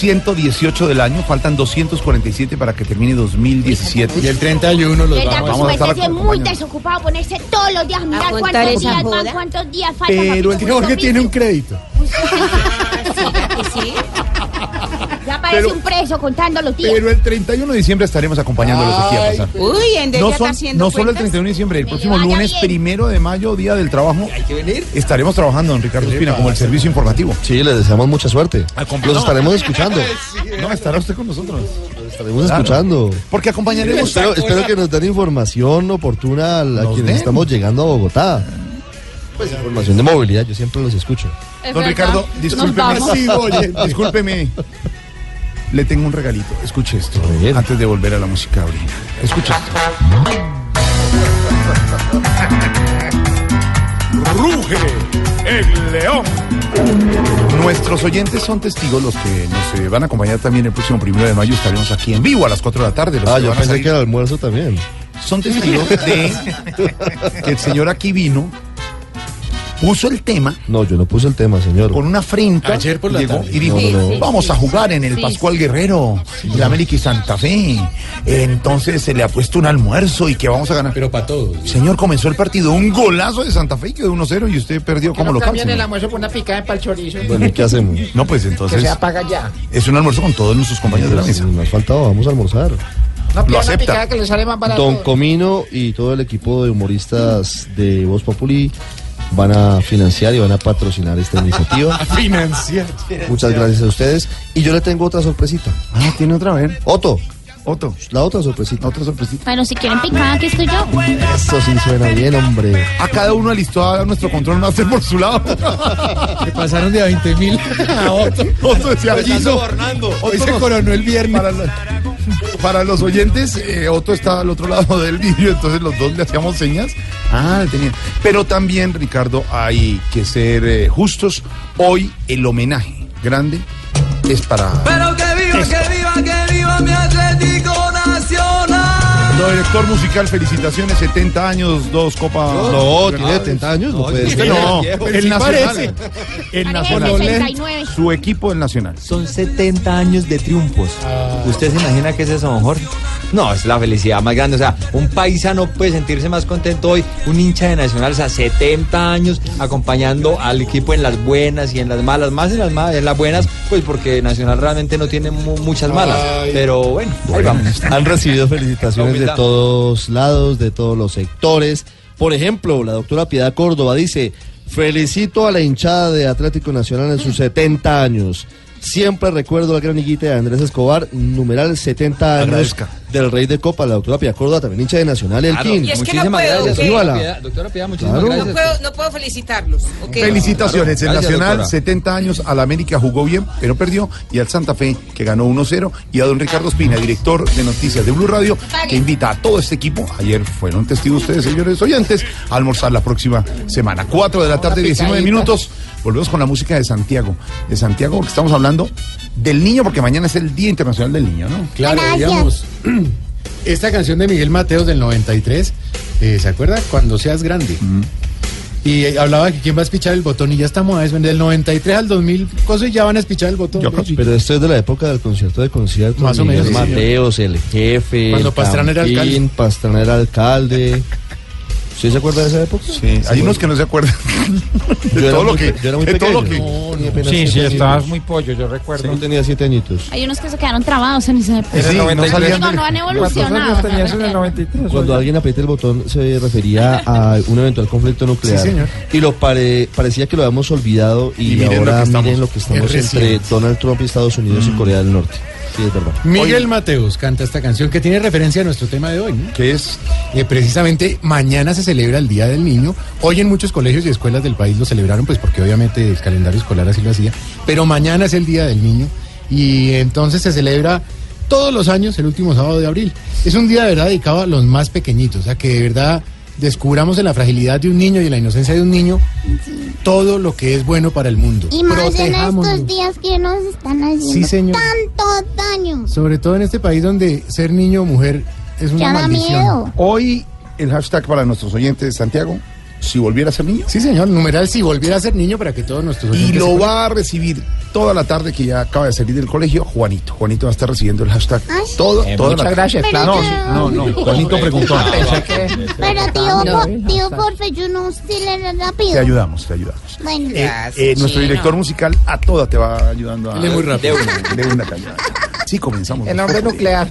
118 del año, faltan 247 para que termine 2017. Y el 31 los vamos vamos a estar es muy desocupado ponerse todos los días a mirar cuántos días van, cuántos días faltan. Pero el papito, Jorge tiene un crédito. sí? Parece Pero- un preso contando los días. Pero el 31 de diciembre estaremos acompañándolos aquí a Ay, pasar. Uy, en No, son- no solo el 31 de diciembre, el próximo lunes bien. primero de mayo, día del trabajo, Hay que venir. estaremos trabajando en Ricardo Espina como el servicio informativo. Sí, les deseamos mucha suerte. Los estaremos escuchando. No, estará usted con nosotros. Los estaremos Claro. escuchando. Porque acompañaremos. Espero, espero que nos den información oportuna a, quienes den. estamos llegando a Bogotá. Pues información de movilidad, yo siempre los escucho. Don Ricardo, discúlpeme. vamos. Sí, oye. Discúlpeme. Le tengo un regalito. Escuche esto. Antes de volver a la música original. Escuche esto. Ruge el león. Nuestros oyentes son testigos, los que nos eh, van a acompañar también el próximo primero de mayo. Estaremos aquí en vivo a las 4 de la tarde. Los Ah, que yo pensé salir que era almuerzo también. son testigos de que el señor aquí vino, puso el tema No, yo no puse el tema, señor. con una afrenta Ayer por la llegó tarde. y dijo, No, no, no. vamos a jugar en el Sí, Pascual Guerrero, de América y Santa Fe. Entonces se le ha puesto un almuerzo y que vamos a ganar. Pero para todos. Señor, comenzó el partido, un golazo de Santa Fe y quedó 1-0 y usted perdió como local. Cambian el almuerzo por una picada en palchorizo. Bueno, ¿y qué hacemos? No, pues Que entonces se apaga ya. es un almuerzo con todos nuestros compañeros de la Si mesa. nos faltaba, vamos a almorzar. No una acepta. que le sale más. Don Comino y todo el equipo de humoristas de Voz Populi van a financiar y van a patrocinar esta iniciativa. Financiar. Muchas gracias a ustedes. Y yo le tengo otra sorpresita. Ah, tiene otra vez. Otto, Otro. la otra sorpresita. Otra sorpresita. Bueno, si quieren picada, aquí estoy yo. Esto sí suena bien, hombre. A cada uno alistó a nuestro control master por su lado. Que pasaron de a 20 mil a otro. Otro decía, hizo- Hoy se coronó el viernes. para, la- para los oyentes, eh, Otto está al otro lado del vídeo, entonces los dos le hacíamos señas. Ah, tenía. Pero también, Ricardo, hay que ser eh, justos. Hoy el homenaje grande es para Pero que viva, que viva, Director musical, felicitaciones, 70 años, dos copas. No, tiene 70 años, no puede ser. no, el Nacional. El Nacional. 69. Su equipo, el Nacional. Son 70 años de triunfos. ¿Usted se imagina qué es eso, don Jorge? No, es la felicidad más grande. O sea, un paisano puede sentirse más contento hoy, un hincha de Nacional, o sea, 70 años acompañando al equipo en las buenas y en las malas, más en las, en las buenas, pues porque Nacional realmente no tiene mu- muchas malas. Ay. Pero bueno, ahí vamos. Han recibido felicitaciones de todos lados, de todos los sectores. Por ejemplo, la doctora Piedad Córdoba dice, felicito a la hinchada de Atlético Nacional en sus 70 años. Siempre recuerdo la gran higuita de Andrés Escobar, numeral 70 años Agradezca. del rey de Copa, la doctora Pia Córdoba, también hincha de Nacional, el King. Y es que no Muchísimas puedo, muchísimas Claro. No gracias. puedo, no puedo felicitarlos. Felicitaciones, el Gracias, Nacional, doctora. 70 años, al América jugó bien, pero perdió, y al Santa Fe, que ganó 1-0, y a don Ricardo Espina, director de noticias de Blue Radio, que invita a todo este equipo, ayer fueron testigos ustedes, señores oyentes, a almorzar la próxima semana. 4 de la tarde, 19 minutos, volvemos con la música de Santiago, de Santiago, porque estamos hablando del niño, porque mañana es el Día Internacional del Niño, ¿no? Claro, Gracias. digamos, esta canción de Miguel Mateos del 93, eh, ¿se acuerda? Cuando seas grande. Y eh, hablaba que quién va a espichar el botón y ya estamos a eso, del 93 al 2000, cosas y ya van a espichar el botón. Yo-. Pero esto es de la época del concierto de conciertos. Más o Miguel menos, sí, Mateos, el jefe. Cuando el Pastrana era alcalde. Pastrana era alcalde. ¿Sí se acuerda de esa época? Sí, hay unos que no se acuerdan de Yo era todo lo muy que, pe- yo era muy de todo lo pequeño. que No, Sí, sí, estabas muy pollo, yo recuerdo. Sí, tenía siete añitos. Hay unos que se quedaron trabados en esa época. Sí, no salían Digo, no han ¿Cuántos evolucionado. años tenías en el 93? Cuando alguien aprieta el botón se refería a un eventual conflicto nuclear. Sí, señor. Y lo pare- parecía que lo habíamos olvidado y, Y miren lo ahora estamos. miren lo que estamos Es entre. Donald Trump y Estados Unidos y Corea del Norte. Sí, es verdad. Miguel Mateos canta esta canción que tiene referencia a nuestro tema de hoy, ¿no? que es Eh, precisamente mañana se celebra el Día del Niño. Hoy en muchos colegios y escuelas del país lo celebraron, pues porque obviamente el calendario escolar así lo hacía. Pero mañana es el Día del Niño y entonces se celebra todos los años el último sábado de abril. Es un día de verdad dedicado a los más pequeñitos, a que de verdad descubramos en la fragilidad de un niño y en la inocencia de un niño todo lo que es bueno para el mundo. Y más en estos días que nos están haciendo Sí, señor. tanto daño. Sobre todo en este país donde ser niño o mujer es una Ya da maldición. miedo. hoy el hashtag para nuestros oyentes, Santiago, si volviera a ser niño. Sí, señor, numeral si volviera a ser niño para que todos nuestros Y lo va a recibir toda la tarde que ya acaba de salir del colegio, Juanito. Juanito va a estar recibiendo el hashtag Ay. todo, Eh, toda muchas la gracias, claro. yo- No, no, Juanito preguntó. Pero tío, No, por, tío, yo no sé leer rápido. Te ayudamos, te ayudamos. Bueno, Eh, Gracias, eh, nuestro director musical a toda te va ayudando a... Él es muy rápido. De una, de una. Sí, comenzamos. El hombre nuclear.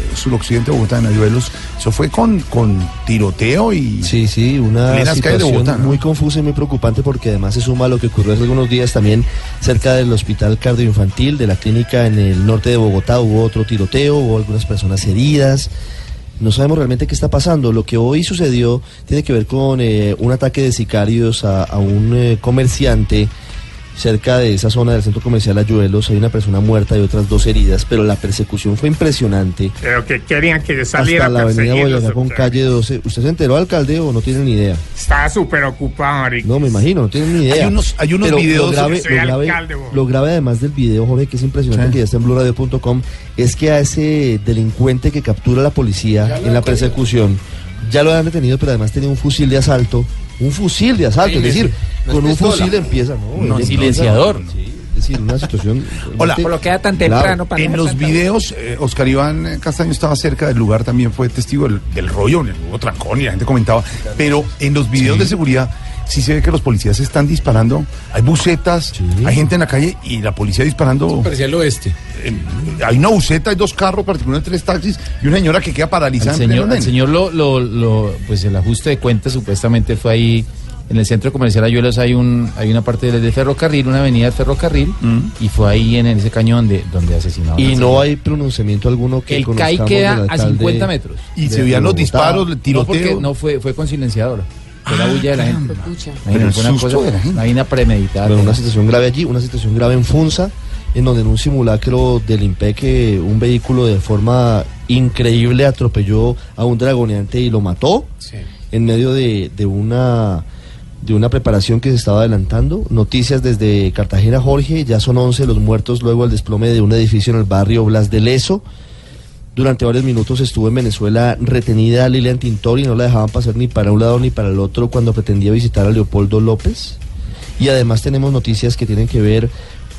suroccidente de Bogotá, en Ayuelos? Eso fue con, con tiroteo y... Sí, sí, una de situación Bogotá, ¿no? muy confusa y muy preocupante porque además se suma a lo que ocurrió hace algunos días también cerca del hospital cardioinfantil de la clínica en el norte de Bogotá. Hubo otro tiroteo, hubo algunas personas heridas. No sabemos realmente qué está pasando. Lo que hoy sucedió tiene que ver con eh, un ataque de sicarios a, a un eh, comerciante cerca de esa zona del centro comercial Ayuelos. Hay una persona muerta y otras dos heridas, pero la persecución fue impresionante. Pero que querían que yo saliera Hasta la a avenida Boyacá con calle 12. ¿Usted se enteró, alcalde, o no tiene ni idea? Estaba súper ocupado, marica. No, me imagino, no tienen ni idea. Hay unos- hay unos Pero videos- Lo grave, lo, grave, alcalde, lo grave además del video, Jorge, que es impresionante, Sí. que ya está en bluradio.com, es que a ese delincuente que captura la policía en la persecución, ya lo han detenido, pero además tenía un fusil de asalto. Un fusil de asalto, es decir, no es con un pistola. fusil empieza, ¿no? No, silenciador. empieza- Sí, es decir, una situación. Hola. Por lo que era tan temprano para En los videos, eh, Oscar Iván eh, Castaño estaba cerca del lugar, también fue testigo del, del rollo, hubo trancón y la gente comentaba, pero en los videos de seguridad sí se ve que los policías están disparando, hay bucetas, Sí. hay gente en la calle y la policía disparando, Parecía el oeste. eh, hay una buceta, hay dos carros, particularmente tres taxis y una señora que queda paralizada pleno señor, señor lo, lo, lo- pues el ajuste de cuentas supuestamente fue ahí en el centro comercial Ayuelos hay un hay una parte de, de ferrocarril, una avenida de ferrocarril y fue ahí en ese cañón de donde asesinaron. Y no hay pronunciamiento alguno que el CAI queda del a alcalde 50 metros. Y se veían los disparos, el No porque tiroteo. no fue fue con silenciador. Fue la bulla de la gente. Pero fue una cosa, de la gente. una vaina premeditada. Bueno, una situación grave allí, una situación grave en Funza, en donde en un simulacro del IMPEC un vehículo de forma increíble atropelló a un dragoneante y lo mató en medio de, de una de una preparación que se estaba adelantando. Noticias desde Cartagena, Jorge, ya son 11 los muertos luego del desplome de un edificio en el barrio Blas de Leso. Durante varios minutos estuvo en Venezuela retenida Lilian Tintori, no la dejaban pasar ni para un lado ni para el otro cuando pretendía visitar a Leopoldo López. Y además tenemos noticias que tienen que ver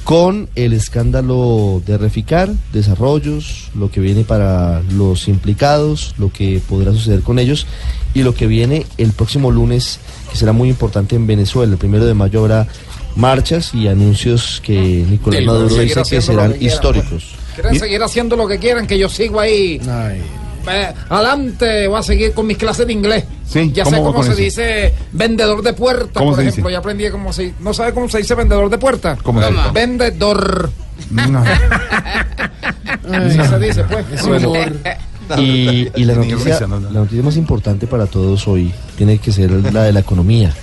con el escándalo de Reficar, desarrollos, lo que viene para los implicados, lo que podrá suceder con ellos y lo que viene el próximo lunes, que será muy importante en Venezuela. El primero de mayo habrá marchas y anuncios que Nicolás Maduro dice que serán históricos. Quieren seguir haciendo lo que quieran, que yo sigo ahí. Eh, adelante, voy a seguir con mis clases de inglés. Sí, ya sé ¿cómo se eso? dice vendedor de puertas, ¿Cómo por se ejemplo. dice? Ya aprendí cómo se ¿No sabe cómo se dice vendedor de puertas? ¿Cómo se dice? Vendedor. No. Así se dice, pues. Bueno, y, y la, noticia, no, no. la noticia más importante para todos hoy tiene que ser la de la economía.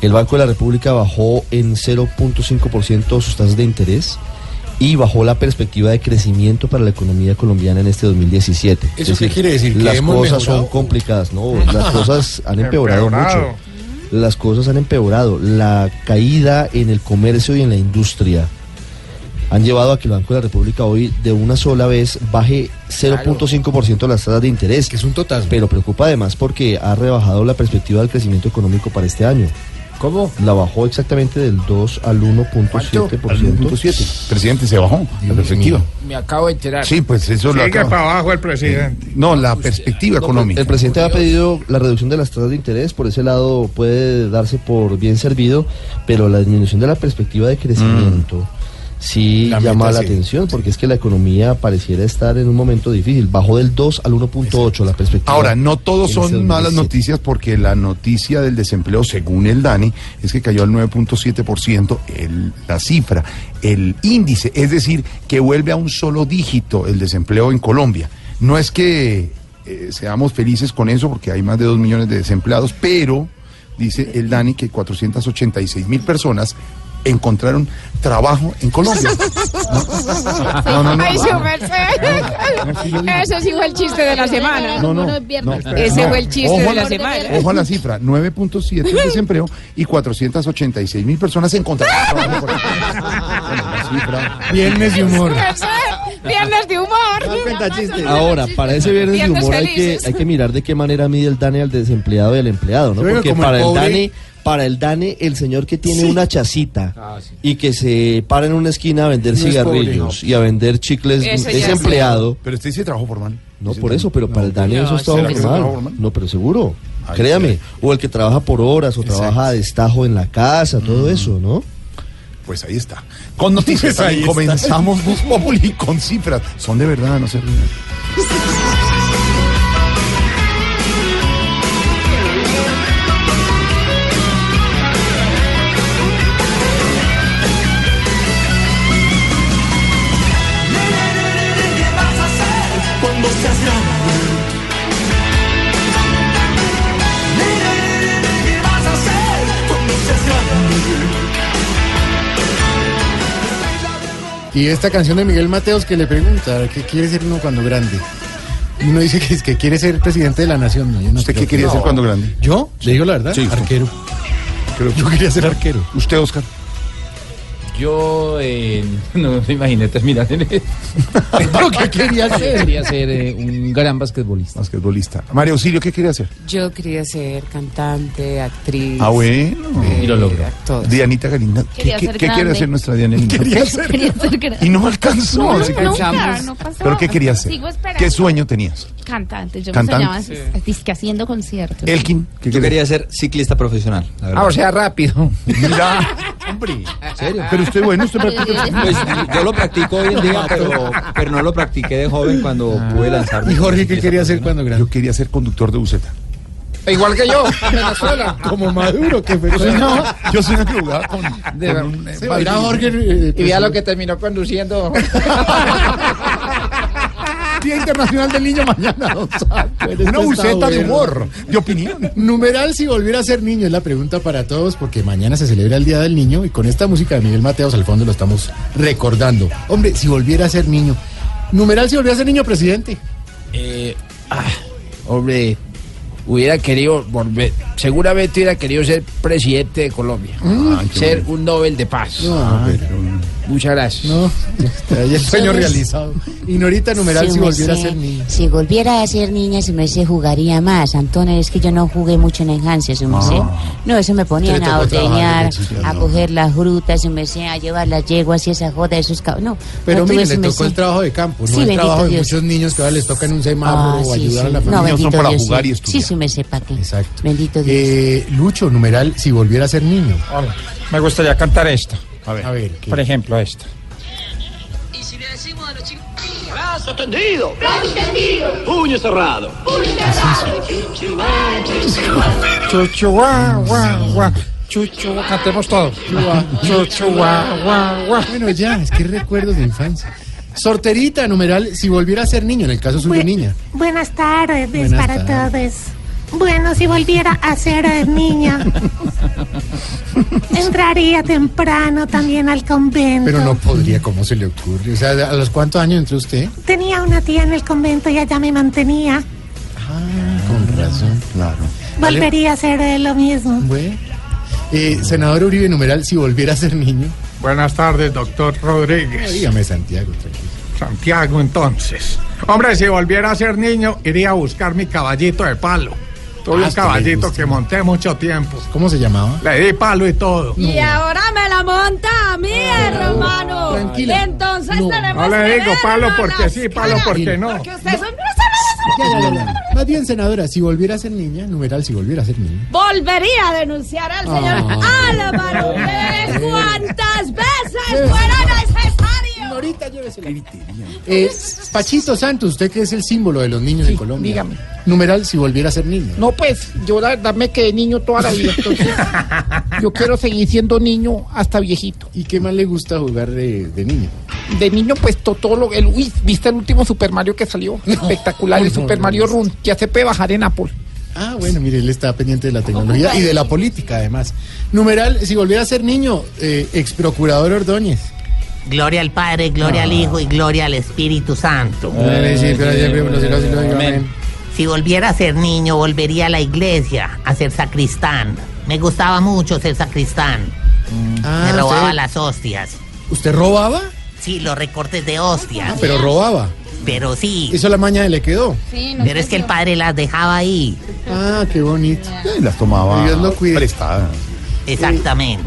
El Banco de la República bajó en 0.5% sus tasas de interés y bajó la perspectiva de crecimiento para la economía colombiana en este 2017. ¿Eso qué quiere decir? ¿Que Las hemos cosas son complicadas, no, las cosas han empeorado, Empeorado. mucho. Las cosas han empeorado. La caída en el comercio y en la industria han llevado a que el Banco de la República hoy de una sola vez baje 0.5% las tasas de interés. Que es un total. Pero preocupa además porque ha rebajado la perspectiva del crecimiento económico para este año. ¿Cómo? La bajó exactamente del 2 al 1.7%. Al 1.7. Presidente, se bajó la perspectiva. Me acabo de enterar. Sí, pues eso lo Sigue acaba- para abajo el presidente. No, la perspectiva económica. El presidente ha pedido la reducción de las tasas de interés, por ese lado puede darse por bien servido, pero la disminución de la perspectiva de crecimiento sí La llama la sí. atención, porque es que la economía pareciera estar en un momento difícil. Bajó del 2 al 1.8 la perspectiva. Ahora, no todos este son malas 2017. noticias porque la noticia del desempleo, según el DANE, es que cayó al 9.7% el- la cifra, el índice, es decir, que vuelve a un solo dígito el desempleo en Colombia. No es que eh, seamos felices con eso porque hay más de 2 millones de desempleados, pero dice el DANE que 486 mil personas encontraron trabajo en Colombia. No, no, no. Ay, su merced. Ese sí fue el chiste de la semana. No, no. Ese fue el chiste ojo de a la semana. Ojo a la cifra, 9.7 el desempleo y 486 mil personas encontraron trabajo. por ejemplo. Bueno, la cifra. Viernes de humor. Viernes de humor. Ahora, para ese viernes de humor hay que, hay que mirar de qué manera mide el DANE al desempleado y al empleado, ¿no? Porque para el, DANE, para el DANE, el señor que tiene una chacita y que se para en una esquina a vender No cigarrillos y a vender chicles es empleado. Pero usted dice trabajo formal. No, por eso, pero para el DANE No, eso es eso trabajo es trabajo formal. No, pero seguro. Ay, Créame. sí. O el que trabaja por horas o trabaja a destajo en la casa, todo eso, ¿no? Pues ahí está. Con noticias Pues ahí está. comenzamos Voz Populi con cifras. Son de verdad, no se rían. Y esta canción de Miguel Mateos que le pregunta, ¿qué quiere ser uno cuando grande? Y uno dice que, es que quiere ser presidente de la nación. No, yo no ¿Usted creo qué que- quería ser cuando grande? ¿Yo? ¿Le digo la verdad? Sí, arquero. Yo quería ser arquero. ¿Usted, Oscar? Yo eh, no me imaginé terminar en eso. ¿Pero qué quería hacer? Quería ser eh, un gran basquetbolista. Basquetbolista. María Auxilio, ¿qué quería hacer? Yo quería ser cantante, actriz. Ah, bueno. Y lo logró. actor. Dianita Galinda. ¿Qué, Quería qué- ser qué quiere hacer nuestra Dianita? Quería ser. Quería ser grande. Y no alcanzó. No, así que- nunca, no pasó. ¿Pero qué quería hacer? Sigo esperando. ¿Qué sueño tenías? Cantante. Yo Cantante. me soñaba dizque haciendo conciertos. Elkin, ¿qué Yo quería ser ciclista profesional. la. Ah, o sea, rápido. Mira, hombre. ¿Serio? Pero usted, bueno, usted practica. Pues yo lo practico hoy en día, pero, pero no lo practiqué de joven cuando pude lanzarme. ¿Y Jorge qué quería hacer cuando grande? Yo quería ser conductor de buseta. Igual que yo, en Venezuela. Como Maduro, que fue. No, yo soy una que jugaba con, De con un, eh, Sí, mira, Jorge. eh, Y vea lo que terminó conduciendo. Día Internacional del Niño mañana. don Santo, una buceta de humor, de opinión. Numeral si volviera a ser niño es la pregunta para todos porque mañana se celebra el Día del Niño y con esta música de Miguel Mateos al fondo lo estamos recordando. Hombre, si volviera a ser niño. Numeral si volviera a ser niño presidente. Eh, ah, hombre, hubiera querido volver, seguramente hubiera querido ser presidente de Colombia. Ay, qué ser bonito. un Nobel de Paz. No, Pero, Muchas gracias. No, el sueño Sí. realizado. Y Norita numeral Sí, si me volviera a sé. ser niña. Si volviera a ser niña, se me sé jugaría más. Antonio, es que yo no jugué mucho en la infancia, se me sé. No, eso me ponían a ordeñar, a no. coger las frutas, se me sé a llevar las yeguas y esa joda, esos cabos. No, Pero no mire, le tocó el trabajo de campo, no Sí, el trabajo de Dios. muchos niños que ahora les toca en un semáforo Ah, o sí, ayudar sí. a la No, familia. bendito para Dios, jugar sí. y estudiar. Sí, sí, me sé para qué. Exacto. Bendito Dios. Eh, Lucho, numeral, si volviera a ser niño. Hola. Me gustaría cantar esta. A ver. A ver, ¿qué? Por ejemplo, esta. Brazo tendido. Puño cerrado. Chuchu, guau, guau, guau. Chuchu, cantemos todo. Chuchu. Bueno, ya, es que recuerdos de infancia. Sorterita, numeral, si volviera a ser niño, en el caso suyo, Bu- niña. Buenas tardes Buenas para tardes. todos. Bueno, si volviera a ser eh, niña, entraría temprano también al convento. Pero no podría, ¿cómo se le ocurre? O sea, ¿a los cuántos años entró usted? Tenía una tía en el convento y allá me mantenía. Con razón. Claro. Volvería a hacer eh, lo mismo. Bueno. Eh, senador Uribe, numeral, si volviera a ser niño. Buenas tardes, doctor Rodríguez. Dígame, Santiago, tranquilo. Santiago, entonces. Hombre, si volviera a ser niño, iría a buscar mi caballito de palo. Tuve Ah, un caballito que monté mucho tiempo. ¿Cómo se llamaba? Le di palo y todo. Y ahora me la monta a mí, hermano. tranquila. Entonces No, tenemos No le que digo ver, palo hermanas. porque sí, palo porque no. Porque ustedes son Ya, ya, ya, ya. Más bien, senadora, si volviera a ser niña, numeral, si volviera a ser niña. Volvería a denunciar al señor Ah. Álvaro Pérez cuantas veces fuera necesario. Eh, Pachito Santos, usted que es el símbolo de los niños en Colombia. dígame. Numeral, si volviera a ser niño. No, pues, yo la verdad me quedé niño toda la vida, entonces yo quiero seguir siendo niño hasta viejito. ¿Y qué más le gusta jugar de, de niño? De niño, pues, to- todo lo... El, uy, ¿viste el último Super Mario que salió? Espectacular, el Super no, Mario no. Run, que se puede bajar en Apple. Ah, bueno, mire, él está pendiente de la tecnología y de la política, además. Numeral, si volviera a ser niño, eh, ex procurador Ordóñez. Gloria al Padre, gloria al Hijo y gloria al Espíritu Santo. Amén. Si volviera a ser niño, volvería a la iglesia a ser sacristán. Me gustaba mucho ser sacristán. Ah, Me robaba usted- las hostias. ¿Usted robaba? Sí, los recortes de hostias. Ah, pero robaba. Pero sí. Eso la maña le quedó. Pero es que el padre las dejaba ahí. Ah, qué bonito. Y las tomaba Dios lo cuide. prestadas. Exactamente.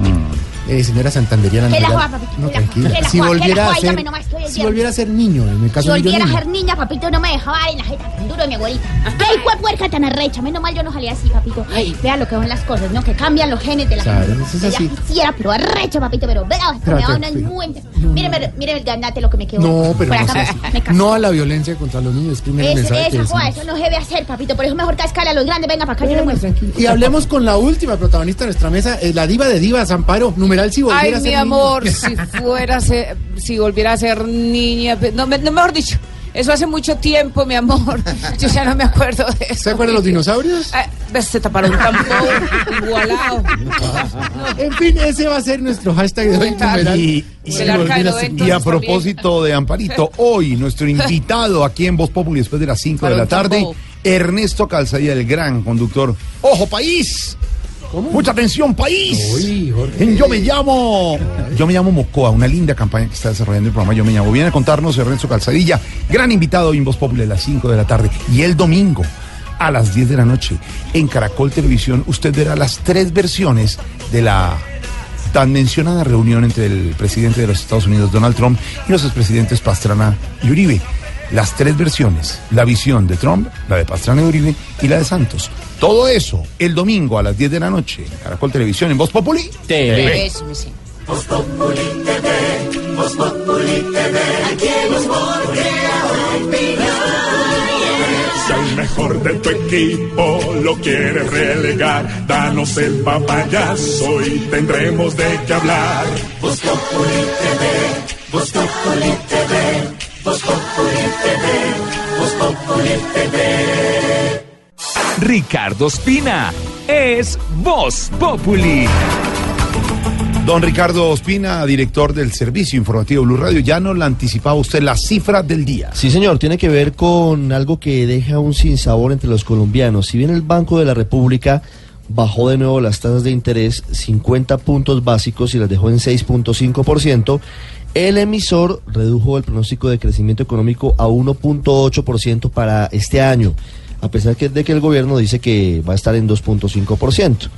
Eh, señora Santanderiana. Que la joda, papito, No, que la joda, tranquila. que la Si joda, que la volviera a ser, si volviera a niño, en el Si caso de volviera a ser niña, papito, no me dejaba en la jeta tan duro de mi abuelita. Ve y cuál puerca tan arrecha. Menos mal yo no salía así, papito. Vea lo que son las cosas, ¿no? Que cambian los genes de la Claro, gente. eso es así. quisiera, pero arrecho, papito, pero vea, esto me da una muy... Míreme, míreme el gandate lo que me quedó. No, pero no acá me. No a la violencia contra los niños. Es primer Es- mensaje que esa joda, decimos. eso no se debe hacer, papito. Por eso es mejor cascarle a los grandes. Venga para acá, yo le muestro. Y hablemos con la última protagonista de nuestra mesa, eh, la diva de divas, Amparo. Numeral si volviera Ay, a ser mi amor, si fuera, a ser- si volviera a ser niña, no, me- no, mejor dicho, eso hace mucho tiempo, mi amor. Yo ya no me acuerdo de eso. ¿Se acuerdan de los dinosaurios? Eh, ves, se taparon un tampón igualado. En fin, ese va a ser nuestro hashtag de hoy. Numeral. Y, El a y propósito de Amparito, hoy nuestro invitado aquí en Voz Populi después de las 5 de la tarde. Ernesto Calzadilla, el gran conductor. ¡Ojo, país! Mucha atención, país. Uy, Jorge. En Yo me llamo. Yo me llamo Mocoa, una linda campaña que está desarrollando el programa Yo me llamo. Viene a contarnos Ernesto Calzadilla, gran invitado en Voz Populi a las 5 de la tarde. Y el domingo a las 10 de la noche en Caracol Televisión usted verá las tres versiones de la tan mencionada reunión entre el presidente de los Estados Unidos, Donald Trump, y los expresidentes Pastrana y Uribe. Las tres versiones, la visión de Trump, la de Pastrana y Uribe y la de Santos. Todo eso el domingo a las 10 de la noche en Caracol Televisión en Voz Populi. TV. Eso, mi sí. Si al mejor de tu equipo lo quieres relegar, danos el papayazo y tendremos de qué hablar. Voz Populi TV, Voz Populi TV, Voz Populi TV, Voz Populi TV. Ricardo Espina es Voz Populi. Don Ricardo Ospina, director del Servicio Informativo Blue Radio, ya nos la anticipaba usted la cifra del día. Sí, señor, tiene que ver con algo que deja un sinsabor entre los colombianos. Si bien el Banco de la República bajó de nuevo las tasas de interés 50 puntos básicos y las dejó en 6.5%, El emisor redujo el pronóstico de crecimiento económico a 1.8% para este año, a pesar que- de que el gobierno dice que va a estar en 2.5%.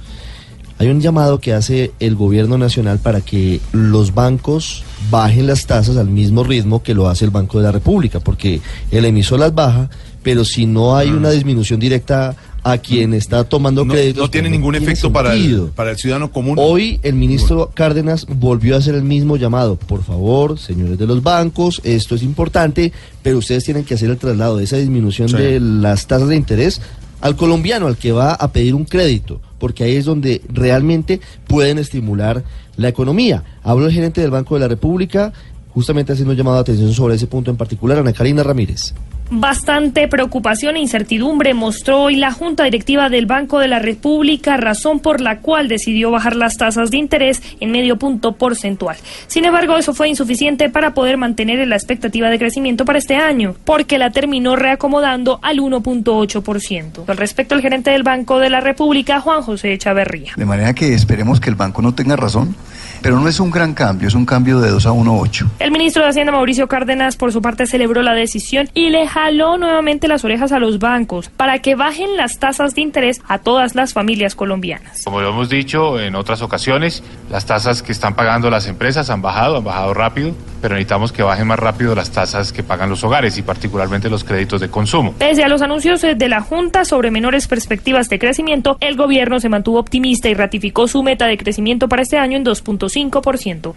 Hay un llamado que hace el gobierno nacional para que los bancos bajen las tasas al mismo ritmo que lo hace el Banco de la República, porque el emisor las baja, pero si no hay una disminución directa a quien está tomando No, créditos... no tiene ningún efecto para el, para el ciudadano común. Hoy el ministro Cárdenas volvió a hacer el mismo llamado. Por favor, señores de los bancos, esto es importante, pero ustedes tienen que hacer el traslado de esa disminución Sí. de las tasas de interés al colombiano, al que va a pedir un crédito, porque ahí es donde realmente pueden estimular la economía. Habló el gerente del Banco de la República, justamente haciendo un llamado de atención sobre ese punto en particular, Ana Karina Ramírez. Bastante preocupación e incertidumbre mostró hoy la Junta Directiva del Banco de la República, razón por la cual decidió bajar las tasas de interés en medio punto porcentual. Sin embargo, eso fue insuficiente para poder mantener la expectativa de crecimiento para este año, porque la terminó reacomodando al 1.8%. Al respecto, el gerente del Banco de la República, Juan José Echaverría. De manera que esperemos que el banco no tenga razón, pero no es un gran cambio, es un cambio de 2 a 1.8. El ministro de Hacienda Mauricio Cárdenas por su parte celebró la decisión y le jaló nuevamente las orejas a los bancos para que bajen las tasas de interés a todas las familias colombianas. Como lo hemos dicho en otras ocasiones, las tasas que están pagando las empresas han bajado, han bajado rápido, pero necesitamos que bajen más rápido las tasas que pagan los hogares y particularmente los créditos de consumo. Pese a los anuncios eh, de la Junta sobre menores perspectivas de crecimiento, el gobierno se mantuvo optimista y ratificó su meta de crecimiento para este año en 2.5%.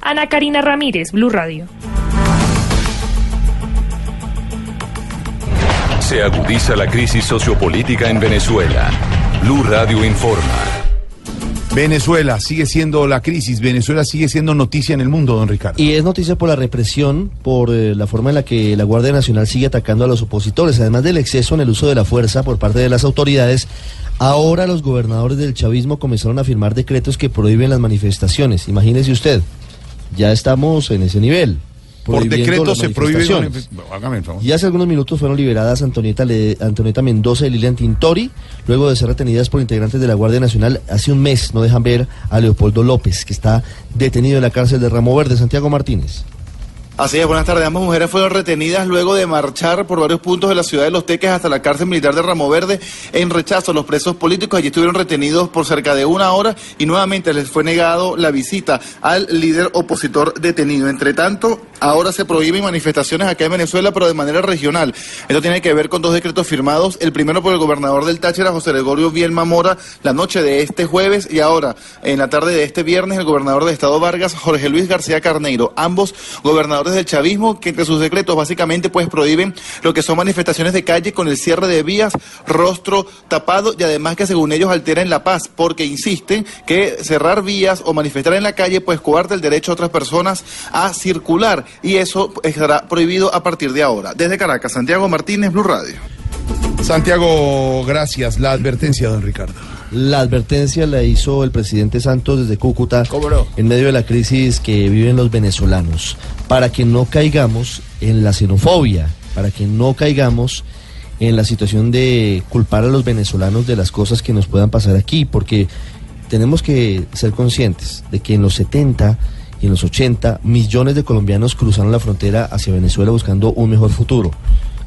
Ana Karina Ramírez, Blue Radio. Se agudiza la crisis sociopolítica en Venezuela. Blue Radio informa. Venezuela sigue siendo la crisis, Venezuela sigue siendo noticia en el mundo, don Ricardo. Y es noticia por la represión, por eh, la forma en la que la Guardia Nacional sigue atacando a los opositores, además del exceso en el uso de la fuerza por parte de las autoridades. Ahora los gobernadores del chavismo comenzaron a firmar decretos que prohíben las manifestaciones. Imagínese usted, ya estamos en ese nivel. Por decreto se prohíbe. manifestaciones. manif- Hágame el favor. Y hace algunos minutos fueron liberadas Antonieta, Le- Antonieta Mendoza y Lilian Tintori, luego de ser retenidas por integrantes de la Guardia Nacional. Hace un mes no dejan ver a Leopoldo López, que está detenido en la cárcel de Ramo Verde, Santiago Martínez. Así es, buenas tardes. Ambas mujeres fueron retenidas luego de marchar por varios puntos de la ciudad de Los Teques hasta la cárcel militar de Ramo Verde en rechazo a los presos políticos. Allí estuvieron retenidos por cerca de una hora y nuevamente les fue negado la visita al líder opositor detenido. Entre tanto, ahora se prohíben manifestaciones acá en Venezuela, pero de manera regional. Esto tiene que ver con dos decretos firmados, el primero por el gobernador del Táchira, José Gregorio Bielma Mora, la noche de este jueves y ahora, en la tarde de este viernes, el gobernador de Estado Vargas, Jorge Luis García Carneiro, ambos gobernadores del chavismo, que entre sus decretos básicamente pues prohíben lo que son manifestaciones de calle con el cierre de vías, rostro tapado y además que según ellos alteran la paz, porque insisten que cerrar vías o manifestar en la calle pues coarta el derecho a otras personas a circular y eso estará prohibido a partir de ahora. Desde Caracas, Santiago Martínez, Blue Radio. Santiago, gracias. La advertencia, don Ricardo. La advertencia la hizo el presidente Santos desde Cúcuta en medio de la crisis que viven los venezolanos, para que no caigamos en la xenofobia, para que no caigamos en la situación de culpar a los venezolanos de las cosas que nos puedan pasar aquí, porque tenemos que ser conscientes de que en los 70 y en los 80 millones de colombianos cruzaron la frontera hacia Venezuela buscando un mejor futuro.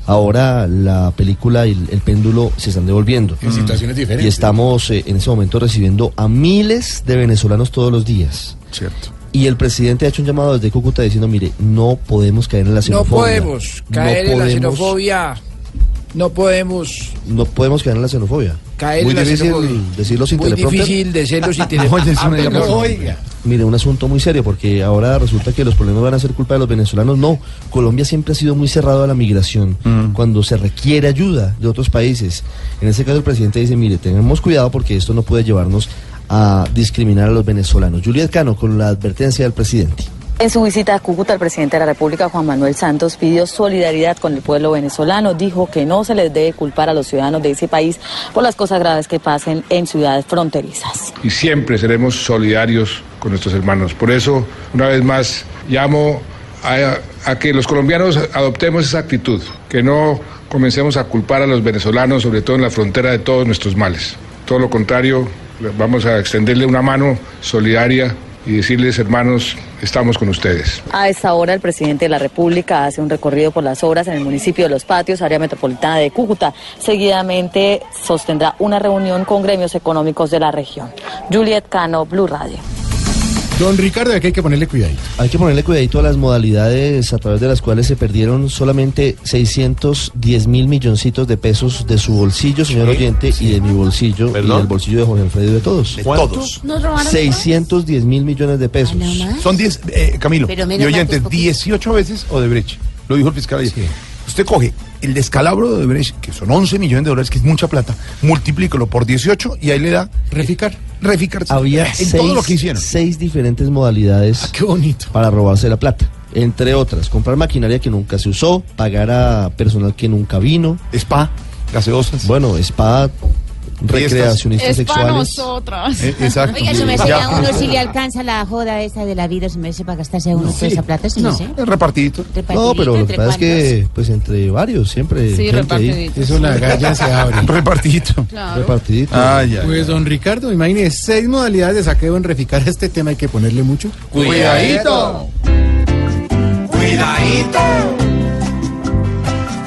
Ahora la película y el, el péndulo se están devolviendo. En situaciones diferentes. Y estamos eh, en ese momento recibiendo a miles de venezolanos todos los días. Cierto. Y el presidente ha hecho un llamado desde Cúcuta diciendo, mire, no podemos caer en la No xenofobia. podemos No caer en la podemos- xenofobia. No podemos No podemos caer en la xenofobia. caer Muy en la difícil xenofobia. decirlo sin Muy teleprompter. difícil decirlo sin teleprompter. Ah, oiga. Mire, un asunto muy serio porque ahora resulta que los problemas van a ser culpa de los venezolanos. No, Colombia siempre ha sido muy cerrado a la migración cuando se requiere ayuda de otros países. En este caso el presidente dice, mire, tengamos cuidado porque esto no puede llevarnos a discriminar a los venezolanos. Juliet Cano con la advertencia del presidente. En su visita a Cúcuta, el presidente de la República, Juan Manuel Santos, pidió solidaridad con el pueblo venezolano. Dijo que no se les debe culpar a los ciudadanos de ese país por las cosas graves que pasen en ciudades fronterizas. y siempre seremos solidarios con nuestros hermanos. Por eso, una vez más, llamo a, a que los colombianos adoptemos esa actitud, que no comencemos a culpar a los venezolanos, sobre todo en la frontera, de todos nuestros males. Todo lo contrario, vamos a extenderle una mano solidaria y decirles, hermanos, estamos con ustedes. A esta hora, el presidente de la República hace un recorrido por las obras en el municipio de Los Patios, área metropolitana de Cúcuta. Seguidamente sostendrá una reunión con gremios económicos de la región. Juliet Cano, Blue Radio. Don Ricardo, aquí hay que ponerle cuidadito. Hay que ponerle cuidadito a las modalidades a través de las cuales se perdieron solamente 610 mil milloncitos de pesos de su bolsillo, señor oyente, y de mi bolsillo, y del bolsillo de Jorge Alfredo y de todos. De todos. Nos robaron 610 mil millones de pesos. Son 10, eh, Camilo, Pero y oyentes, es poquito. 18 veces Odebrecht. Lo dijo el fiscal ayer. Usted coge el descalabro de Odebrecht, que son 11 millones de dólares, que es mucha plata, multiplícalo por 18 y ahí le da... Reficar. Reficar. Había en seis, todo lo que hicieron. seis diferentes modalidades para robarse la plata. Entre otras, comprar maquinaria que nunca se usó, pagar a personal que nunca vino. Spa, gaseosas. Bueno, spa, recreacionistas Es para sexuales. nosotras. Eh, exacto. Oiga, se me Ya. hace a uno si le alcanza la joda esa de la vida, se me hace para gastarse a uno toda esa plata. Es repartidito. No, pero lo que pasa es que, pues entre varios, siempre. Sí, repartidito. Eso la galla se abre. Repartidito. Repartidito. Ah, ya. Pues don Ricardo, imagínese, seis modalidades de saqueo en reficar a este tema hay que ponerle mucho. Cuidadito. Cuidadito.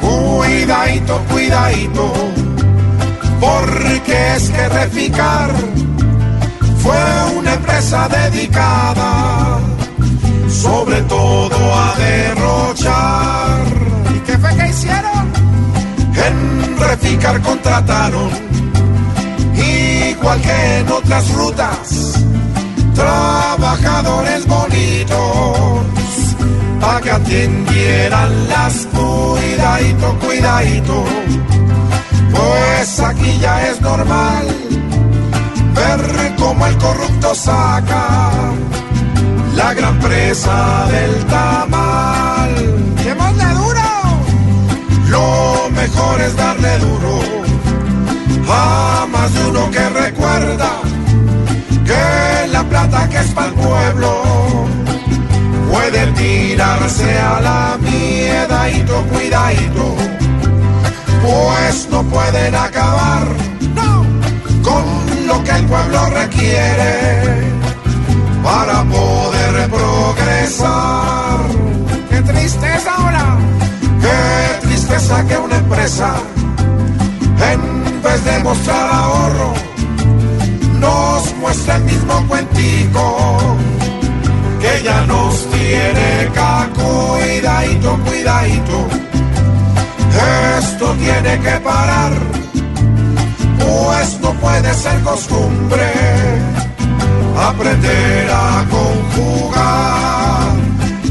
Cuidadito, cuidadito. Porque es que Reficar fue una empresa dedicada sobre todo a derrochar. ¿Y qué fue que hicieron? En Reficar contrataron, igual que en otras rutas, trabajadores bonitos para que atendieran las cuidadito, cuidadito. Pues aquí ya es normal ver cómo el corrupto saca la gran presa del tamal. ¡Démosle duro! Lo mejor es darle duro a más de uno que recuerda que la plata que es para el pueblo puede tirarse a la miedadito, cuidadito, pues no pueden acabar con lo que el pueblo requiere para poder progresar. ¡Qué tristeza ahora! ¡Qué tristeza que una empresa, en vez de mostrar ahorro, nos muestra el mismo cuentico que ya nos tiene acá. Cuidadito, cuidadito, esto tiene que parar, pues no puede ser costumbre aprender a conjugar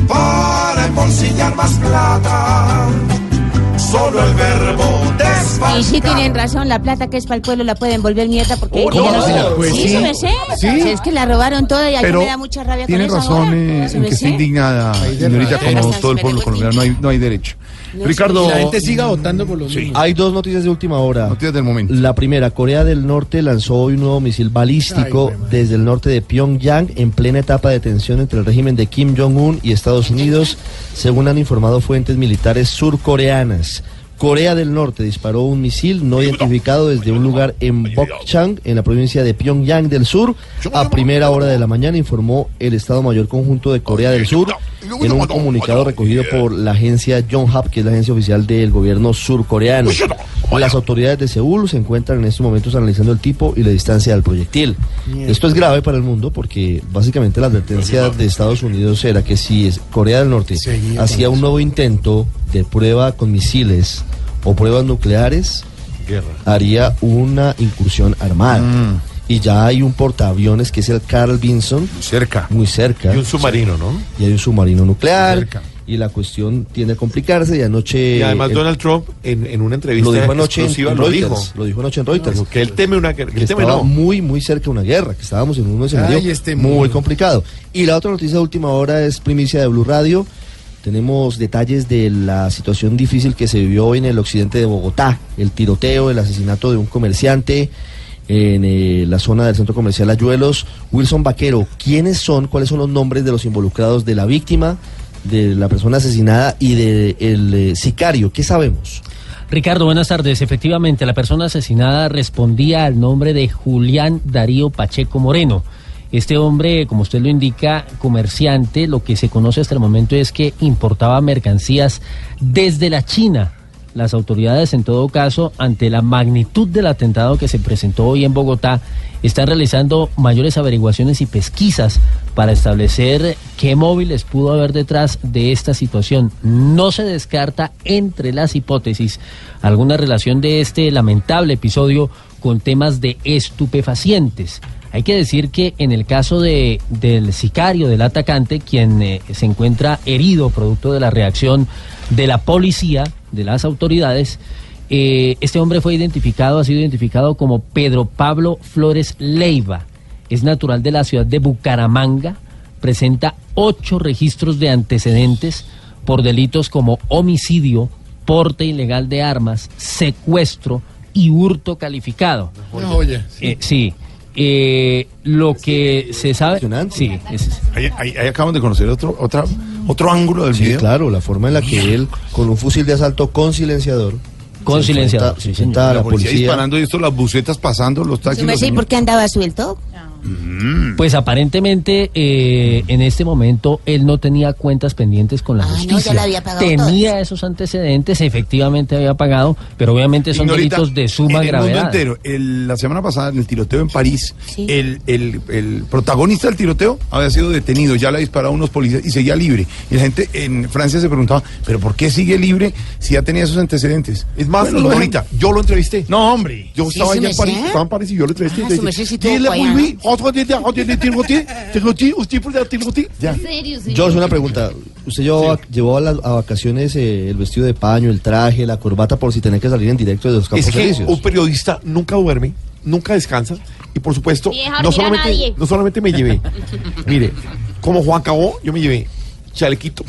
para embolsillar más plata. Solo el verbo Y sí tienen razón, la plata que es para el pueblo la pueden volver mierda porque Oh, ella no, no se- pues sí, sí. se me sé. Sí. Es que la robaron toda y a mí me da mucha rabia tiene razón eh, en que está indignada, señorita, como todo el pueblo colombiano. No hay, no hay derecho. Ricardo. La gente siga votando por los mismos. Hay dos noticias de última hora. Noticias del momento. La primera, Corea del Norte lanzó hoy un nuevo misil balístico desde el norte de Pyongyang en plena etapa de tensión entre el régimen de Kim Jong-un y Estados Unidos, según han informado fuentes militares surcoreanas. Corea del Norte disparó un misil no identificado desde un lugar en Bokchang, en la provincia de Pyongyang del Sur, a primera hora de la mañana, informó el Estado Mayor Conjunto de Corea del Sur en un comunicado recogido por la agencia Yonhap, que es la agencia oficial del gobierno surcoreano. Las autoridades de Seúl se encuentran en estos momentos analizando el tipo y la distancia del proyectil. Esto es grave para el mundo porque básicamente la advertencia de Estados Unidos era que si Corea del Norte hacía un nuevo intento de prueba con misiles o pruebas nucleares, haría una incursión armada. Mm. Y ya hay un portaaviones que es el Carl Vinson. cerca. Muy cerca. Y un submarino, ¿no? Y hay un submarino nuclear. Cerca. Y la cuestión tiende a complicarse. Y anoche. Y además el- Donald Trump en, en una entrevista lo dijo anoche exclusiva en lo Reuters. dijo. Lo dijo anoche en Reuters. Dijo que él teme una guerra. Que que él teme estaba no. muy, muy cerca de una guerra, que estábamos en un escenario Ay, este muy mundo. complicado. Y la otra noticia de última hora es primicia de Blue Radio. Tenemos detalles de la situación difícil que se vivió hoy en el occidente de Bogotá, el tiroteo, el asesinato de un comerciante en eh, la zona del centro comercial Ayuelos. Wilson Vaquero, ¿quiénes son, cuáles son los nombres de los involucrados de la víctima, de la persona asesinada y del sicario? ¿Qué sabemos? Ricardo, buenas tardes. Efectivamente, la persona asesinada respondía al nombre de Julián Darío Pacheco Moreno. Este hombre, como usted lo indica, comerciante, lo que se conoce hasta el momento es que importaba mercancías desde la China. Las autoridades, en todo caso, ante la magnitud del atentado que se presentó hoy en Bogotá, están realizando mayores averiguaciones y pesquisas para establecer qué móviles pudo haber detrás de esta situación. No se descarta entre las hipótesis alguna relación de este lamentable episodio con temas de estupefacientes. Hay que decir que en el caso de, del sicario, del atacante, quien eh, se encuentra herido producto de la reacción de la policía, de las autoridades, eh, este hombre fue identificado, ha sido identificado como Pedro Pablo Flores Leiva. Es natural de la ciudad de Bucaramanga, presenta ocho registros de antecedentes por delitos como homicidio, porte ilegal de armas, secuestro y hurto calificado. Joya. Eh, sí. Eh, lo que se sabe. Sí, es- Ahí, ahí- ahí acabamos de conocer otro, otra, otro ángulo del Sí, video. claro, la forma en la que él, con un fusil de asalto con silenciador. Con se silenciador, enfrenta- sí, se enfrenta a la policía, policía. disparando y esto, las bucetas pasando, los taxis. los ¿Y por qué andaba suelto? Pues aparentemente eh, en este momento él no tenía cuentas pendientes con la Ah, no, justicia. ya la había pagado tenía esos antecedentes, efectivamente había pagado, pero obviamente son Ignorita, delitos de suma en el mundo gravedad. entero, el- la semana pasada en el tiroteo en París, el, el- el protagonista del tiroteo había sido detenido, ya le ha disparado a unos policías y seguía libre. Y la gente en Francia se preguntaba, ¿pero por qué sigue libre si ya tenía esos antecedentes? Es más, Bueno, Ignorita, yo lo entrevisté. No, hombre. Yo Sí, estaba allá en. París, estaba en París y yo lo entrevisté. Ah, y le dije, sí tuvo "Dile, allá. oui, oui, entre de- entre de tiroteé, tiroteé, usted por el tiroteé". Ya. serio, George, una pregunta. ¿Usted llevó, llevó a, las- a vacaciones eh, el vestido de paño, el traje, la corbata por si tenía que salir en directo de los campos Es que elíseos? un periodista nunca duerme, nunca descansa y por supuesto no a solamente, no solamente me llevé, mire, como Juan Cabó, yo me llevé chalequito,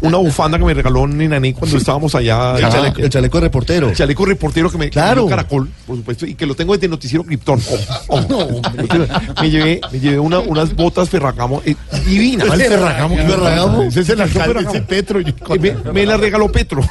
una bufanda que me regaló Nenaní cuando estábamos allá. El chaleco- el chaleco de reportero. El chaleco reportero que me, que me Claro. dio Caracol, por supuesto, y que lo tengo desde Noticiero Krypton. Ojo, ojo. me llevé, me llevé una- unas botas Ferragamo eh, divinas. ¿Cuál Ferragamo? ¿Qué Ferragamo? Ese es el alcalde, ese Petro. Me, me la regaló Petro.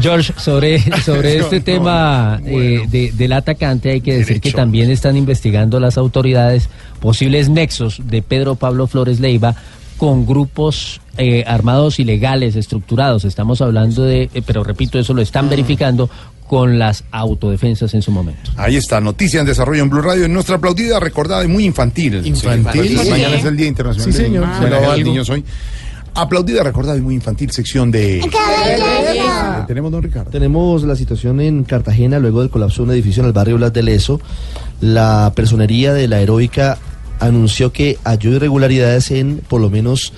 George, sobre, sobre este tema eh, de- del atacante hay que decir que también están investigando las autoridades posibles nexos de Pedro Pablo Flores Leiva con grupos eh, armados ilegales estructurados. Estamos hablando de, eh, pero repito, eso lo están verificando con las autodefensas en su momento. Ahí está, noticia en desarrollo en Blue Radio, en nuestra aplaudida, recordada y muy infantil. Infantil, Sí, sí. Mañana es el Día Internacional Sí, señor. Niño. Se lo Homenaje a los valgo. niños hoy. Aplaudida, recordada y muy infantil, sección de... ¿Qué Tenemos, don Ricardo. Tenemos la situación en Cartagena luego del colapso de un edificio en el barrio Blas de Leso. La personería de la heroica anunció que halló irregularidades en por lo menos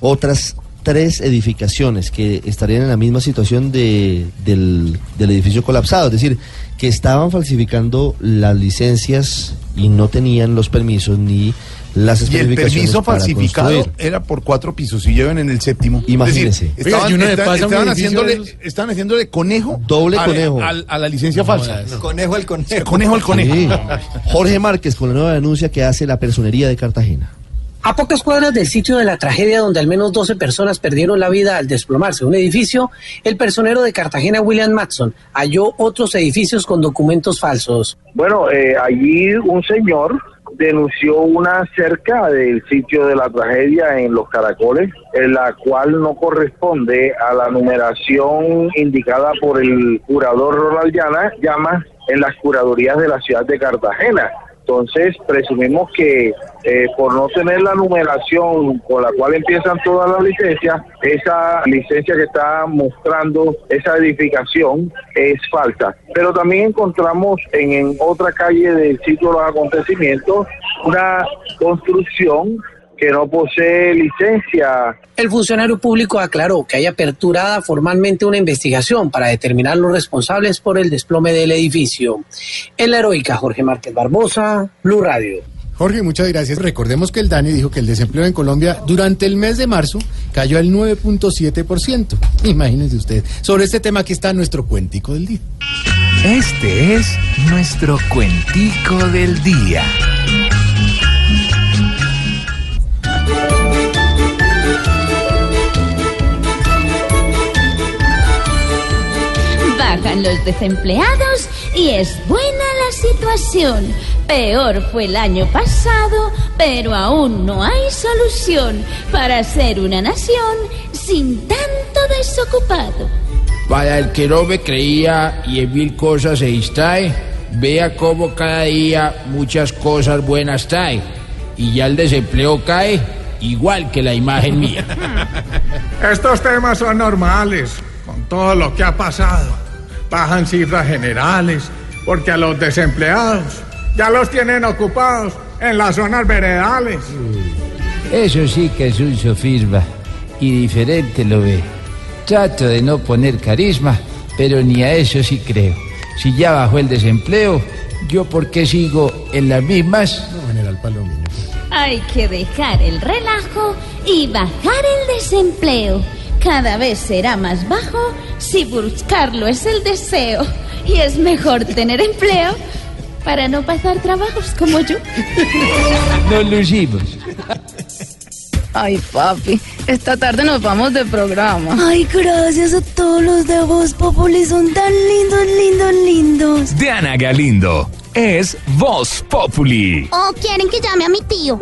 otras tres edificaciones que estarían en la misma situación de, del, del edificio colapsado. Es decir, que estaban falsificando las licencias y no tenían los permisos ni las Y el permiso falsificado construir. era por cuatro pisos y llevan en el séptimo. Imagínense. Es decir, estaban, Oiga, un estaban haciéndole, de esos. estaban haciéndole conejo. Doble a- conejo. a- a la licencia falsa. Conejo al conejo. Conejo al conejo. Sí. Jorge Márquez con la nueva denuncia que hace la personería de Cartagena. A pocas cuadras del sitio de la tragedia donde al menos 12 personas perdieron la vida al desplomarse un edificio, el personero de Cartagena, William Matson, halló otros edificios con documentos falsos. Bueno, eh, allí un señor denunció una cerca del sitio de la tragedia en Los Caracoles, en la cual no corresponde a la numeración indicada por el curador Ronald llama en las curadurías de la ciudad de Cartagena. Entonces, presumimos que eh, por no tener la numeración con la cual empiezan todas las licencias, esa licencia que está mostrando esa edificación es falsa. Pero también encontramos en, en otra calle del sitio de los acontecimientos una construcción que no posee licencia El funcionario público aclaró que hay aperturada formalmente una investigación para determinar los responsables por el desplome del edificio. En la heroica Jorge Márquez Barbosa, Blue Radio. Jorge, muchas gracias. Recordemos que el DANI dijo que el desempleo en Colombia durante el mes de marzo cayó al 9.7%. Imagínense usted. Sobre este tema aquí está nuestro cuentico del día. Este es nuestro cuentico del día. Bajan los desempleados y es buena la situación. Peor fue el año pasado, pero aún no hay solución para ser una nación sin tanto desocupado. Para el que no me creía y en mil cosas se distrae, vea cómo cada día muchas cosas buenas trae. Y ya el desempleo cae igual que la imagen mía. Estos temas son normales, con todo lo que ha pasado. Bajan cifras generales, porque a los desempleados ya los tienen ocupados en las zonas veredales. Eso sí que es un sofisma. Y diferente lo ve. Trato de no poner carisma, pero ni a eso sí creo. Si ya bajó el desempleo, ¿yo por qué sigo en las mismas? General Palomino. Hay que dejar el relajo y bajar el desempleo. Cada vez será más bajo si buscarlo es el deseo. Y es mejor tener empleo para no pasar trabajos como yo. Nos lucimos. Ay, papi, esta tarde nos vamos de programa. Ay, gracias a todos los de Voz Populi, son tan lindos, lindos, lindos. Diana Galindo es Voz Populi. ¿O quieren que llame a mi tío?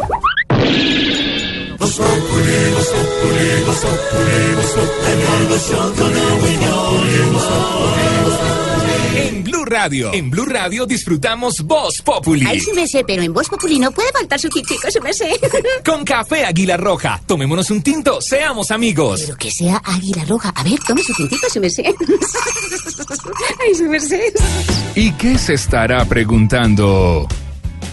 En Blue Radio, en Blue Radio disfrutamos Voz Populi. Ay, sí me sé, pero en Voz Populi no puede faltar su tintico, sí me sé. Con café Águila Roja. Tomémonos un tinto, seamos amigos. Pero que sea Águila Roja. A ver, tome su tintico, sí me sé. Ay, sí me sé. ¿Y qué se estará preguntando?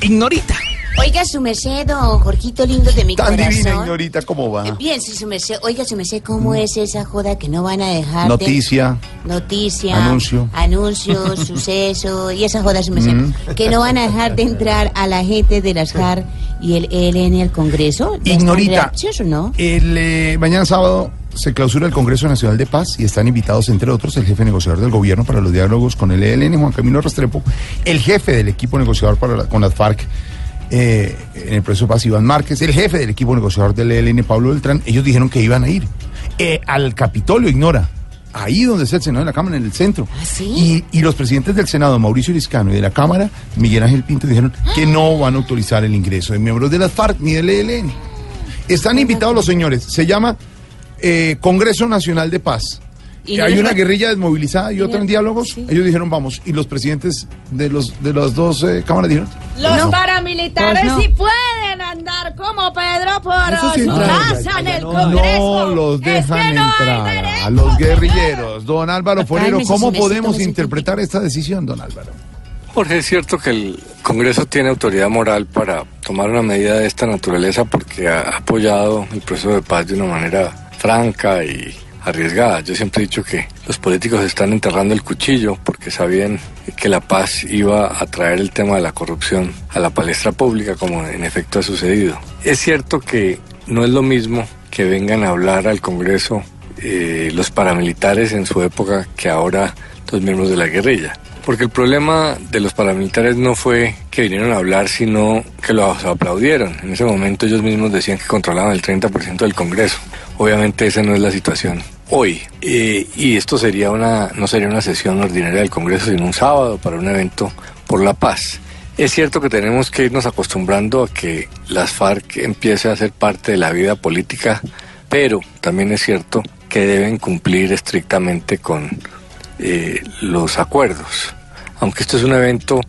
Ignorita. Oiga, su merced, don Jorgito lindo de mi Tan corazón. divina, señorita, ¿cómo va? Bien, sí, su merced. Oiga, su merced, ¿cómo es esa joda que no van a dejar de- Noticia. Noticia. Anuncio. Anuncio, suceso y esa joda, su merced. Mm. Que no van a dejar de entrar a la gente de las JAR y el ELN al Congreso. ¿Ya están Ignorita. o no? El, eh, mañana sábado se clausura el Congreso Nacional de Paz y están invitados, entre otros, el jefe negociador del gobierno para los diálogos con el ELN, Juan Camilo Restrepo, el jefe del equipo negociador para la- con las FARC eh, en el proceso paz, Iván Márquez, el jefe del equipo negociador del ELN, Pablo Beltrán. Ellos dijeron que iban a ir eh, al Capitolio, ignora. Ahí donde está el Senado de la Cámara, en el centro. y, y los presidentes del Senado, Mauricio Liscano, y de la Cámara, Miguel Ángel Pinto, dijeron que no van a autorizar el ingreso de miembros de las FARC ni del ELN. Están invitados los señores. Se llama eh, Congreso Nacional de Paz. Y Hay no- una guerrilla desmovilizada y otra en diálogos. Ellos dijeron vamos. Y los presidentes de los de las dos eh, cámaras dijeron. Los no. paramilitares Pues no. sí pueden andar como Pedro por Eso sí su entra. casa en el Congreso. No los Es que dejan entrar a los guerrilleros. Don Álvaro Forero, ¿cómo podemos interpretar esta decisión, don Álvaro? Jorge, es cierto que el Congreso tiene autoridad moral para tomar una medida de esta naturaleza porque ha apoyado el proceso de paz de una manera franca y arriesgada. Yo siempre he dicho que los políticos están enterrando el cuchillo porque sabían que la paz iba a traer el tema de la corrupción a la palestra pública como en efecto ha sucedido. Es cierto que no es lo mismo que vengan a hablar al Congreso eh, los paramilitares en su época que ahora los miembros de la guerrilla. Porque el problema de los paramilitares no fue que vinieron a hablar, sino que los aplaudieron. En ese momento ellos mismos decían que controlaban el 30% del Congreso. Obviamente esa no es la situación hoy. Eh, y esto sería una, no sería una sesión ordinaria del Congreso, sino un sábado para un evento por la paz. Es cierto que tenemos que irnos acostumbrando a que las FARC empiece a ser parte de la vida política, pero también es cierto que deben cumplir estrictamente con eh, los acuerdos. Aunque esto es un evento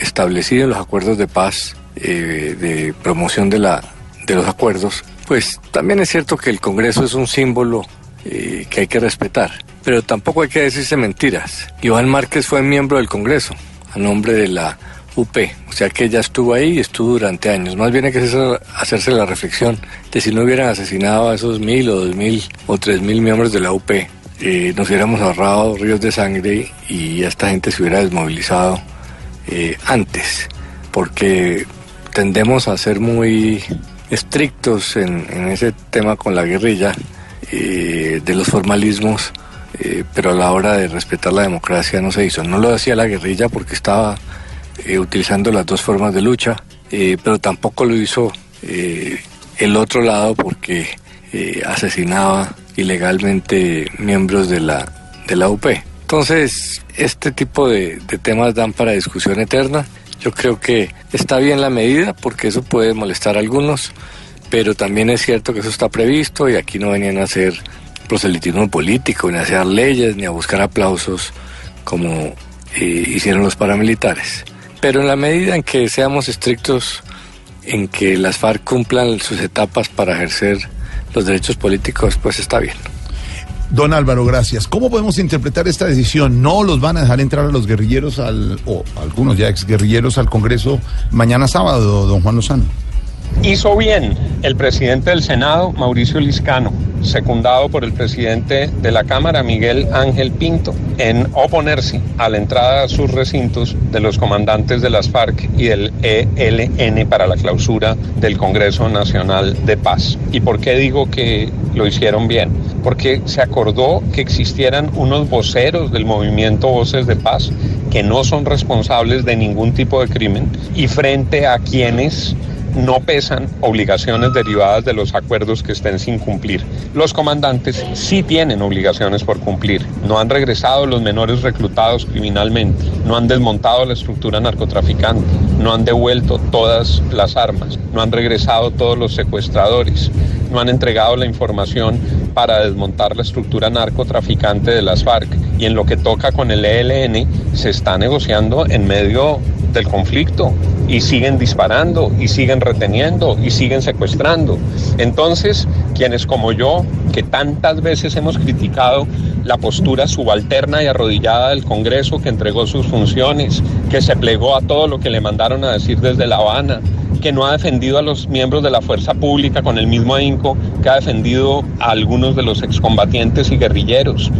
establecido en los acuerdos de paz, eh, de promoción de, la, de los acuerdos, pues también es cierto que el Congreso es un símbolo eh, que hay que respetar. Pero tampoco hay que decirse mentiras. Iván Márquez fue miembro del Congreso a nombre de la UP, o sea que ella estuvo ahí y estuvo durante años. Más bien hay que hacerse, la reflexión de si no hubieran asesinado a esos mil o dos mil o tres mil miembros de la UP, eh, nos hubiéramos ahorrado ríos de sangre y esta gente se hubiera desmovilizado eh, antes, porque tendemos a ser muy estrictos en ese tema con la guerrilla, eh, de los formalismos, eh, pero a la hora de respetar la democracia no se hizo. No lo hacía la guerrilla porque estaba eh, utilizando las dos formas de lucha, eh, pero tampoco lo hizo eh, el otro lado porque eh, asesinaba ilegalmente miembros de la, de la UP. Entonces, este tipo de, de temas dan para discusión eterna. Yo creo que está bien la medida porque eso puede molestar a algunos, pero también es cierto que eso está previsto y aquí no venían a hacer proselitismo político, ni a hacer leyes, ni a buscar aplausos como eh, hicieron los paramilitares. Pero en la medida en que seamos estrictos en que las FARC cumplan sus etapas para ejercer los derechos políticos, pues está bien. Don Álvaro, gracias. ¿Cómo podemos interpretar esta decisión? ¿No los van a dejar entrar a los guerrilleros al, o algunos ya exguerrilleros al Congreso mañana sábado, don Juan Lozano? Hizo bien el presidente del Senado, Mauricio Liscano, secundado por el presidente de la Cámara, Miguel Ángel Pinto, en oponerse a la entrada a sus recintos de los comandantes de las FARC y del ELN para la clausura del Congreso Nacional de Paz. ¿Y por qué digo que lo hicieron bien? Porque se acordó que existieran unos voceros del movimiento Voces de Paz que no son responsables de ningún tipo de crimen y frente a quienes no pesan obligaciones derivadas de los acuerdos que estén sin cumplir. Los comandantes sí tienen obligaciones por cumplir. No han regresado los menores reclutados criminalmente, no han desmontado la estructura narcotraficante, no han devuelto todas las armas, no han regresado todos los secuestradores, no han entregado la información para desmontar la estructura narcotraficante de las FARC. Y en lo que toca con el ELN, se está negociando en medio del conflicto y siguen disparando y siguen reteniendo y siguen secuestrando. Entonces, quienes como yo, que tantas veces hemos criticado la postura subalterna y arrodillada del Congreso que entregó sus funciones, que se plegó a todo lo que le mandaron a decir desde La Habana, que no ha defendido a los miembros de la fuerza pública con el mismo ahínco que ha defendido a algunos de los excombatientes y guerrilleros,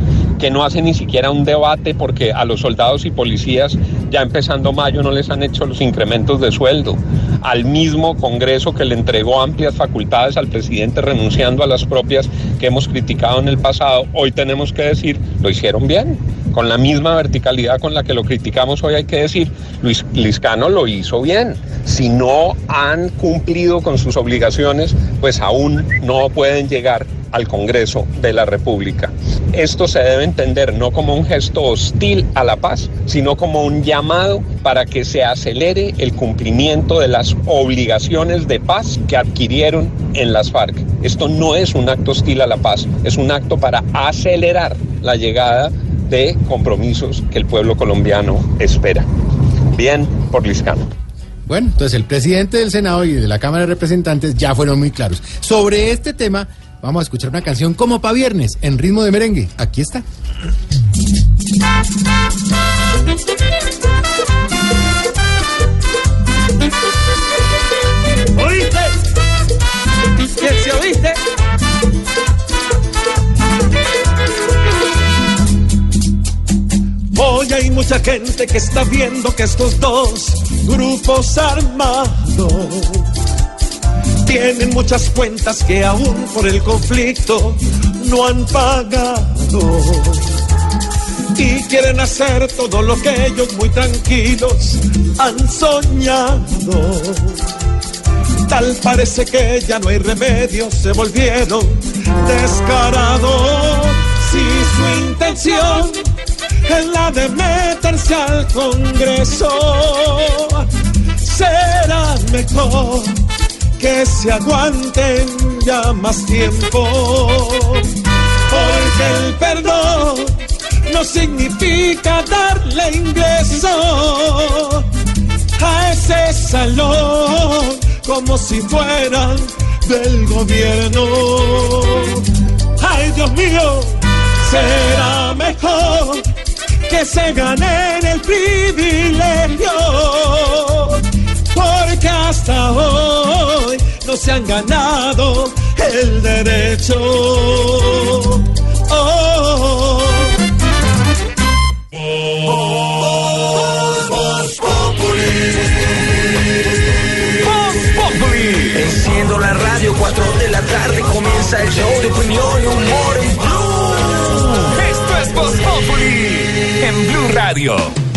que no hace ni siquiera un debate porque a los soldados y policías ya empezando mayo no les han hecho los incrementos de sueldo, al mismo Congreso que le entregó amplias facultades al presidente renunciando a las propias que hemos criticado en el pasado, hoy tenemos que decir, lo hicieron bien con la misma verticalidad con la que lo criticamos hoy hay que decir, Luis Liscano lo hizo bien. Si no han cumplido con sus obligaciones, pues aún no pueden llegar al Congreso de la República. Esto se debe entender no como un gesto hostil a la paz, sino como un llamado para que se acelere el cumplimiento de las obligaciones de paz que adquirieron en las FARC. Esto no es un acto hostil a la paz, es un acto para acelerar la llegada de compromisos que el pueblo colombiano espera. Bien por Liscano. Bueno, entonces el presidente del Senado y de la Cámara de Representantes ya fueron muy claros. Sobre este tema, vamos a escuchar una canción como pa' viernes, en ritmo de merengue. Aquí está. ¿Oíste? ¿Quién se oíste? Hay mucha gente que está viendo que estos dos grupos armados tienen muchas cuentas que aún por el conflicto no han pagado. Y quieren hacer todo lo que ellos muy tranquilos han soñado. Tal parece que ya no hay remedio, se volvieron descarados. Si su intención es la de meterse al Congreso, será mejor que se aguanten ya más tiempo. Porque el perdón no significa darle ingreso a ese salón como si fueran del gobierno. Ay, Dios mío, será mejor que se ganen el privilegio, porque hasta hoy no se han ganado el derecho. Oh. Enciendo la radio, 4 de la tarde comienza el show de opinión y humor en Blue. Esto es Voz Populi Radio.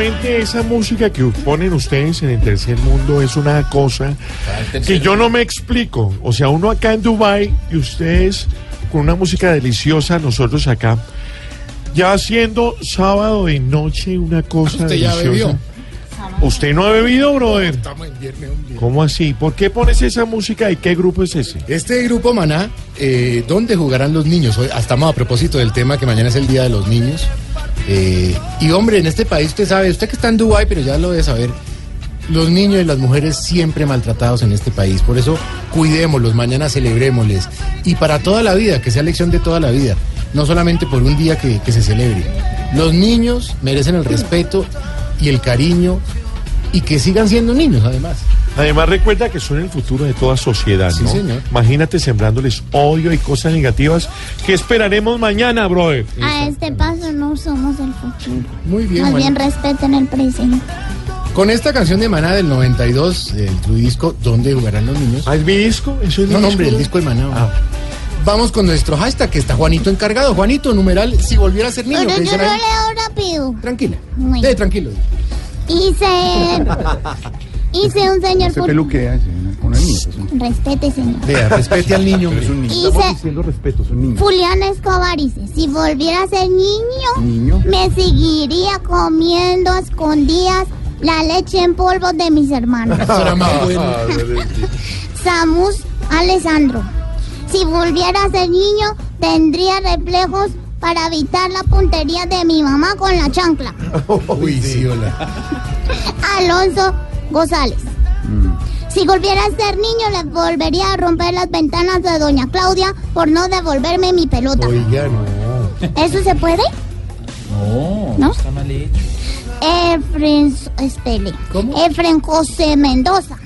Esa música que ponen ustedes en el tercer mundo es una cosa que yo no me explico. O sea, uno acá en Dubai y ustedes con una música deliciosa, nosotros acá. Ya haciendo sábado de noche una cosa ¿Usted ya deliciosa. bebió? ¿Usted no ha bebido, brother? Estamos en viernes. ¿Cómo así? ¿Por qué pones esa música y qué grupo es ese? Este grupo Maná, eh, ¿dónde jugarán los niños? Hoy, más a propósito del tema que mañana es el Día de los Niños. Eh, y hombre, en este país usted sabe, usted que está en Dubái, pero ya lo debe saber, los niños y las mujeres siempre maltratados en este país. Por eso cuidémoslos, mañana celebrémosles. Y para toda la vida, que sea lección de toda la vida, no solamente por un día que, que se celebre. Los niños merecen el respeto y el cariño y que sigan siendo niños además. Además recuerda que son el futuro de toda sociedad, Sí, ¿no? señor. Imagínate sembrándoles odio y cosas negativas que esperaremos mañana, brother. A este paso no somos el futuro. Muy bien, Más bien respeten el presente. Con esta canción de Maná del 92, del tu disco, ¿Dónde jugarán los niños? ¿Ah, es mi disco? ¿Eso es mi no, no, disco? hombre, el disco de Maná. hombre. Vamos con nuestro hashtag, que está Juanito encargado. Juanito, numeral, si volviera a ser niño. Pero yo lo leo rápido. Tranquila. Bueno. Eh, tranquilo. Hice. Hice un señor. Se peluquea ese, una niña. es un- Respete, señor. Vea, respete al niño, hombre. Es un niño. Hice- Estamos diciendo respeto, es un niño. Julián Escobar dice: Si volviera a ser niño, Niño. me seguiría comiendo a escondidas la leche en polvo de mis hermanos. Bueno. Samus Alessandro. Si volviera a ser niño, tendría reflejos para evitar la puntería de mi mamá con la chancla. Uy, sí, hola. Alonso González. Si volviera a ser niño, le volvería a romper las ventanas de Doña Claudia por no devolverme mi pelota. Oiga, no. ¿Eso se puede? No, ¿No? está mal hecho. Efren, espere. Efren José Mendoza.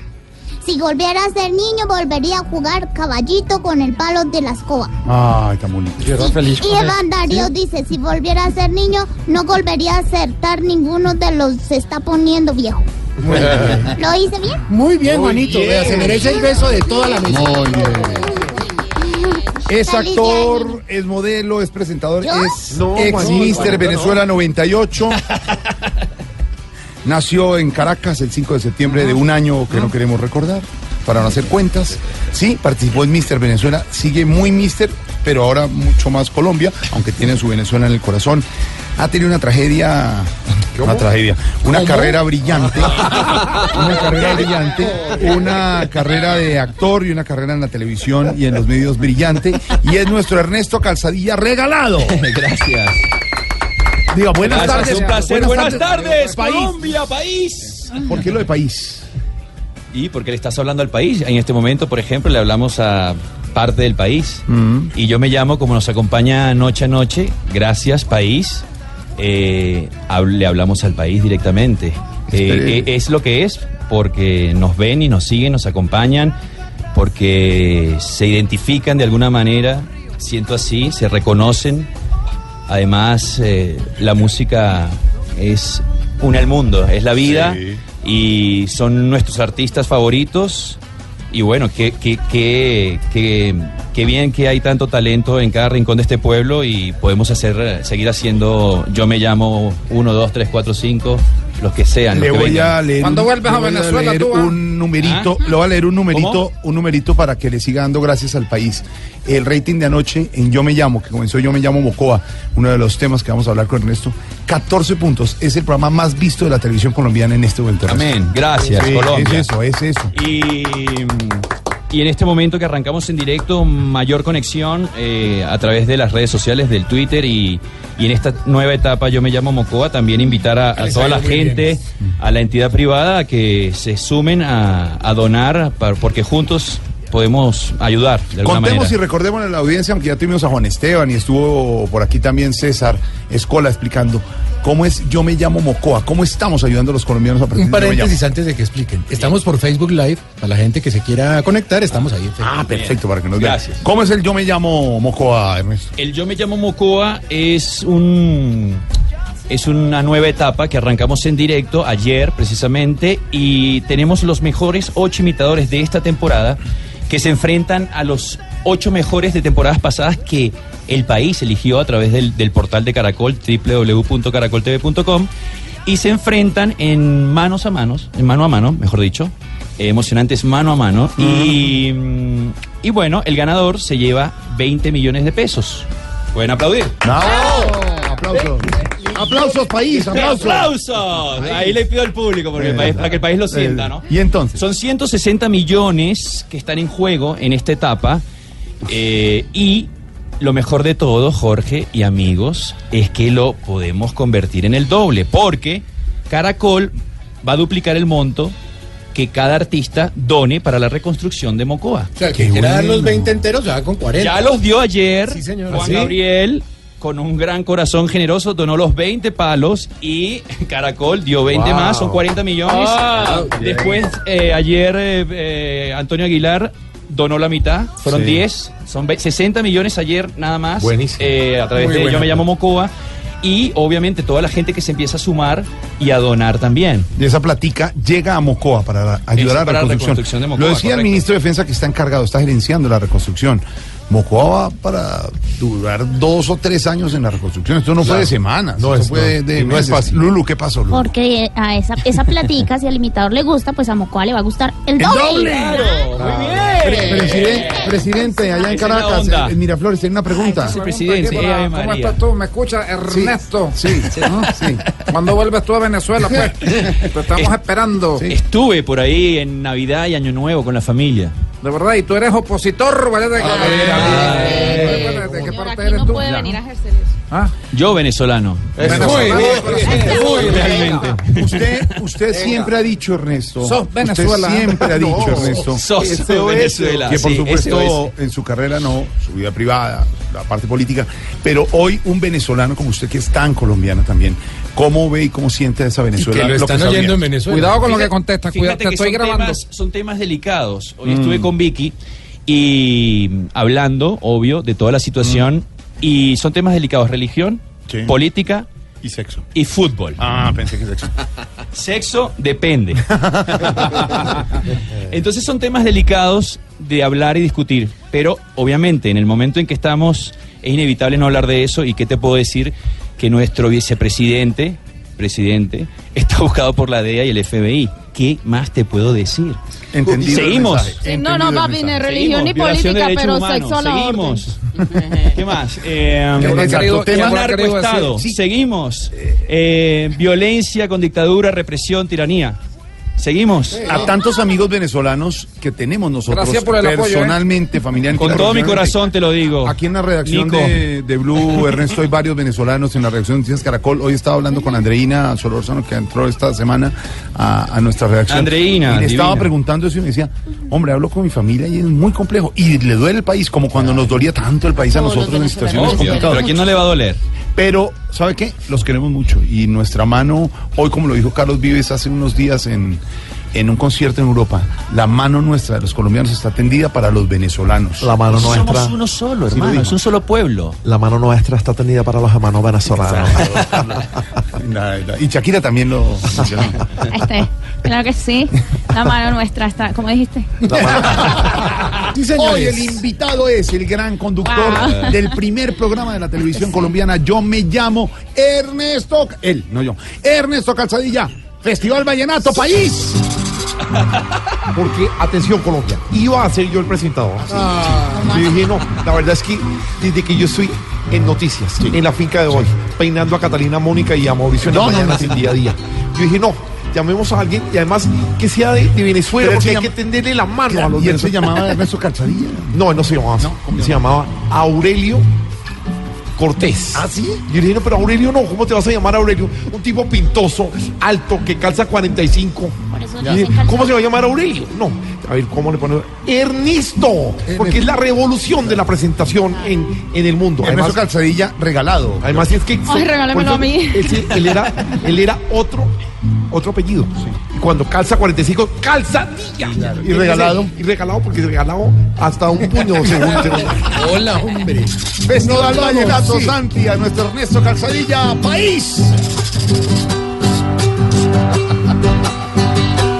Si volviera a ser niño, volvería a jugar caballito con el palo de la escoba. Ay, tan bonito. Y Evan Darío dice, si volviera a ser niño, no volvería a acertar ninguno de los se está poniendo viejo. ¿Lo hice bien? Muy bien, Muy Juanito. bien. Vea, se merece el beso de toda la mesa. Es Feliz actor, es modelo, es presentador, ¿Yo? es No, ex Mister Venezuela 98. Nació en Caracas el 5 de septiembre de un año que no queremos recordar, para no hacer cuentas. Sí, participó en Mister Venezuela, sigue muy Mister, pero ahora mucho más Colombia, aunque tiene su Venezuela en el corazón. Ha tenido una tragedia, una tragedia, una ¿Cómo? carrera brillante, una carrera brillante, una carrera de actor y una carrera en la televisión y en los medios brillante. Y es nuestro Ernesto Calzadilla regalado. Gracias. Diga, buenas Gracias, tardes. un placer. Buenas, tardes, país. Colombia, país. ¿Por qué lo de país? Y porque le estás hablando al país. En este momento, por ejemplo, le hablamos a parte del país. Mm. Y yo me llamo, como nos acompaña noche a noche, gracias, país. eh, le hablamos al país directamente. Eh, eh, es lo que es, porque nos ven y nos siguen, nos acompañan, porque se identifican de alguna manera, siento así, se reconocen. Además, eh, la música es une al mundo, es la vida Sí. y son nuestros artistas favoritos. Y bueno, qué, qué, qué, qué, qué bien que hay tanto talento en cada rincón de este pueblo y podemos hacer, seguir haciendo, yo me llamo 1, 2, 3, 4, 5, los que sean. Le los que voy vengan. a leer, ¿Cuándo un, vuelves a Venezuela, leer tú, ah? un numerito, ¿Ah? le voy a leer un numerito, ¿Cómo? un numerito para que le siga dando gracias al país. El rating de anoche en Yo me llamo, que comenzó Yo me llamo Mocoa, uno de los temas que vamos a hablar con Ernesto, 14 puntos. Es el programa más visto de la televisión colombiana en este momento. Amén, gracias, Sí, Colombia. Es eso, es eso. Y, y en este momento que arrancamos en directo, mayor conexión eh, a través de las redes sociales, del Twitter y, y en esta nueva etapa yo me llamo Mocoa, también invitar a, toda la gente, a la entidad privada a que se sumen a, a donar, para- porque juntos podemos ayudar de alguna Contemos manera. y recordemos a la audiencia, aunque ya tuvimos a Juan Esteban y estuvo por aquí también César Escola explicando cómo es Yo me llamo Mocoa, cómo estamos ayudando a los colombianos a partir Un paréntesis antes de que expliquen. Estamos por Facebook Live. Para la gente que se quiera conectar, estamos ahí en Facebook. Ah, perfecto, para que nos vean. Gracias. ¿Cómo es el Yo me llamo Mocoa, Ernesto? El Yo me llamo Mocoa es un es una nueva etapa que arrancamos en directo ayer precisamente y tenemos los mejores ocho imitadores de esta temporada que se enfrentan a los ocho mejores de temporadas pasadas que el país eligió a través del, del portal de Caracol www.caracoltv.com y se enfrentan en manos a manos, en mano a mano, mejor dicho, eh, emocionantes mano a mano. Y, mm, y bueno, el ganador se lleva 20 millones de pesos. Pueden aplaudir. Aplausos. Aplausos, país, aplausos. ¡Aplausos! Ahí le pido al público porque el país- para que el país lo sienta, ¿no? Y entonces. Son 160 millones que están en juego en esta etapa. eh, y lo mejor de todo, Jorge y amigos, es que lo podemos convertir en el doble. Porque Caracol va a duplicar el monto que cada artista done para la reconstrucción de Mocoa. O sea, que quiera dar los 20 enteros, ya con 40. Ya los dio ayer Sí, señor. Juan ¿Ah, sí? Gabriel. Con un gran corazón generoso donó los 20 palos y Caracol dio 20 Wow. más, son 40 millones. Wow. Después, eh, ayer eh, eh, Antonio Aguilar donó la mitad, fueron Sí. 10, son ve- 60 millones ayer nada más. Buenísimo. eh, a través Muy de buena Yo me llamo Mocoa. Y obviamente toda la gente que se empieza a sumar y a donar también. De esa platica llega a Mocoa para ayudar a la la reconstrucción. reconstrucción de Mocoa, Lo decía el ministro de Defensa que está encargado, está gerenciando la reconstrucción. Mocoa va para durar dos o tres años en la reconstrucción. Esto no fue Claro. de semanas, No esto es- fue no. de, de Y no es meses. fácil. Lulu, ¿qué pasó, Lulu? Porque a esa, esa platica, si al imitador le gusta, pues a Mocoa le va a gustar el doble. Pre- presidente, presidente, allá en Esa es la Caracas, en Miraflores, tiene una pregunta. Ese presidente, ¿Cómo María. estás tú? ¿Me escuchas, Ernesto? Sí, ¿Ah? sí. ¿Cuándo vuelves tú a Venezuela, pues? Te estamos esperando. Estuve por ahí en Navidad y Año Nuevo con la familia. De verdad, y tú eres opositor, ¿vale? ¿De, qué- ¿De qué parte eres tú? puede Ya, venir ¿no? a ejercer eso. ¿Ah? Yo venezolano. Realmente. Usted, usted siempre ha dicho, Ernesto. Sos Venezuela. Usted siempre ha dicho. Ernesto. Sos esto es, Que por supuesto en su carrera no, su vida privada, la parte política. Pero hoy un venezolano como usted, que es tan colombiano también, ¿cómo ve y cómo siente a esa Venezuela? que lo están está oyendo en? Venezuela. Cuidado con lo que contestas, cuidado, fíjate te que estoy son grabando. Temas, son temas delicados. Hoy Mm. estuve con Vicky y mm, hablando, obvio, de toda la situación. Y son temas delicados: religión, Sí. política Y sexo. y fútbol. Ah, pensé que sexo. Sexo depende. Entonces son temas delicados de hablar y discutir. Pero obviamente en el momento en que estamos es inevitable no hablar de eso. ¿Y qué te puedo decir? Que nuestro vicepresidente, presidente, está buscado por la DEA y el FBI. ¿Qué más te puedo decir? Entendido Seguimos. Sí, no, no, papi, ni religión ni de política, derechos pero humanos. sexo a la Seguimos. ¿Qué más? Eh, ¿Qué habrá Exacto, querido- qué tema- habrá querido narcoestado. decir? Seguimos. Eh, violencia con dictadura, represión, tiranía. Seguimos. A tantos amigos venezolanos que tenemos nosotros Gracias por el apoyo, ¿eh? personalmente, familiarmente. Con todo mi corazón te lo digo. Aquí en la redacción Nico. de, de Blue, Ernesto, hay varios venezolanos en la redacción de Noticias Caracol. Hoy estaba hablando con Andreina Solórzano, que entró esta semana a, a nuestra redacción. Andreina, Y le estaba divina. preguntando eso y me decía, hombre, hablo con mi familia y es muy complejo. Y le duele el país, como cuando nos dolía tanto el país a nosotros en situaciones Obvio, complicadas. pero a quién no le va a doler. Pero, ¿sabe qué? Los queremos mucho. Y nuestra mano, hoy como lo dijo Carlos Vives hace unos días en, en un concierto en Europa, la mano nuestra de los colombianos está tendida para los venezolanos. La mano nuestra. Somos uno solo, Sí lo hermano. Es un solo pueblo. La mano nuestra está tendida para los hermanos venezolanos. La- la- y Shakira también lo mencionó. Claro que sí. La mano nuestra está, como dijiste. Sí, Hoy el invitado es el gran conductor Wow. del primer programa de la televisión colombiana. Yo me llamo Ernesto. Él, no yo. Ernesto Calzadilla. Festival Vallenato País. Porque, atención Colombia, iba a ser yo el presentador. Yo dije, no, la verdad es que desde que yo estoy en noticias, en la finca de hoy, peinando a Catalina Mónica y a Mauricio en No, las no, día a día, yo dije, no, llamemos a alguien y además que sea de, de Venezuela, Pero porque hay que tenderle la mano a los y él se llamaba Ernesto Calzadilla. No, él no se llamaba así. Él se llamaba Aurelio Cortés. ¿Ah, sí? Yo le dije, no, pero Aurelio no, ¿cómo te vas a llamar Aurelio? Un tipo pintoso, alto, que calza 45. Por eso Y le dije, dicen calzado. ¿Cómo se va a llamar Aurelio? No, a ver, ¿cómo le ponemos? Ernesto, porque es la revolución de la presentación en, en el mundo. Ernesto Además, Calzadilla regalado. además es que... Ay, regálamelo a mí. Él, sí, él era, él era otro, otro apellido. Y cuando calza 45, calzadilla. Y regalado. Y regalado porque regalado hasta un puño según. Hola, hombre. Festival Vallenato Santi a nuestro Ernesto Calzadilla País.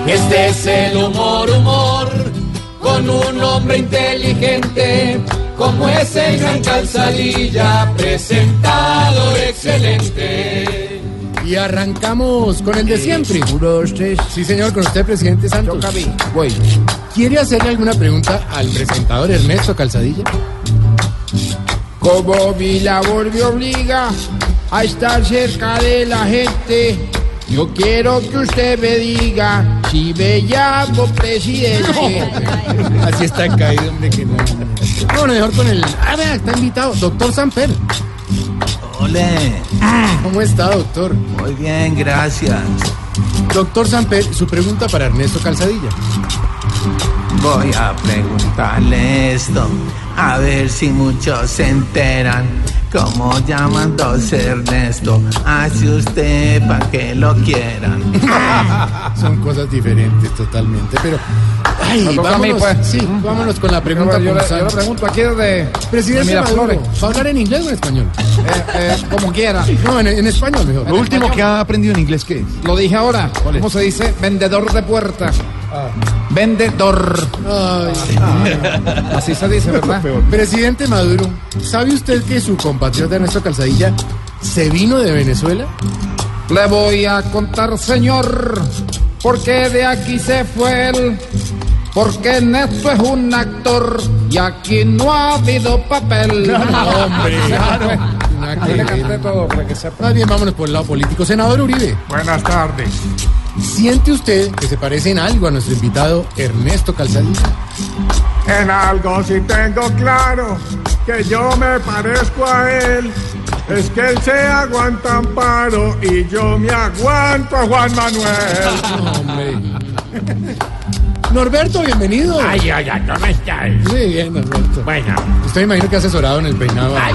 Este es el humor, humor, con un hombre inteligente, como es el gran calzadilla, presentador excelente. Y arrancamos con el de siempre. Sí, señor, con usted, presidente Santos. Voy. ¿Quiere hacerle alguna pregunta al presentador Ernesto Calzadilla? Como mi labor me obliga a estar cerca de la gente, yo quiero que usted me diga si me llamo presidente. Así está caído, hombre, que no. Bueno, mejor con el. Ah, vea, está invitado, doctor Samper. Ole. ¿Cómo está, doctor? Muy bien, gracias. Doctor Samper, su pregunta para Ernesto Calzadilla. Voy a preguntarle esto, a ver si muchos se enteran. Como llamándose Ernesto, hace usted pa' que lo quieran. Son cosas diferentes totalmente, pero. Ay, mí, vámonos, pues. sí, vámonos con la pregunta. Yo, yo yo le pregunto aquí desde Presidente de Maduro, Miraflores. ¿va a hablar en inglés o en español? Eh, como quiera. No, en, en español mejor. Lo último que ha aprendido en inglés, ¿qué es? Lo dije ahora. ¿Cómo se dice? Vendedor de puertas. Vendedor. Así se dice, ¿verdad? Presidente Maduro, ¿sabe usted que su compatriota Ernesto Calzadilla se vino de Venezuela? Le voy a contar, señor, porque de aquí se fue él. Porque Ernesto es un actor y aquí no ha habido papel. Hombre, claro. Ahí le canté todo para que sepa. Más bien, vámonos por el lado político. Senador Uribe, Buenas tardes. ¿Siente usted que se parece en algo a nuestro invitado Ernesto Calzadilla? En algo sí tengo claro que yo me parezco a él. Es que él se aguanta amparo y yo me aguanto a Juan Manuel. Hombre. Norberto, bienvenido. Ay, ay, ay, ¿cómo estás? Muy bien, Norberto. Bueno, Usted me imagino que ha asesorado en el peinado. ay,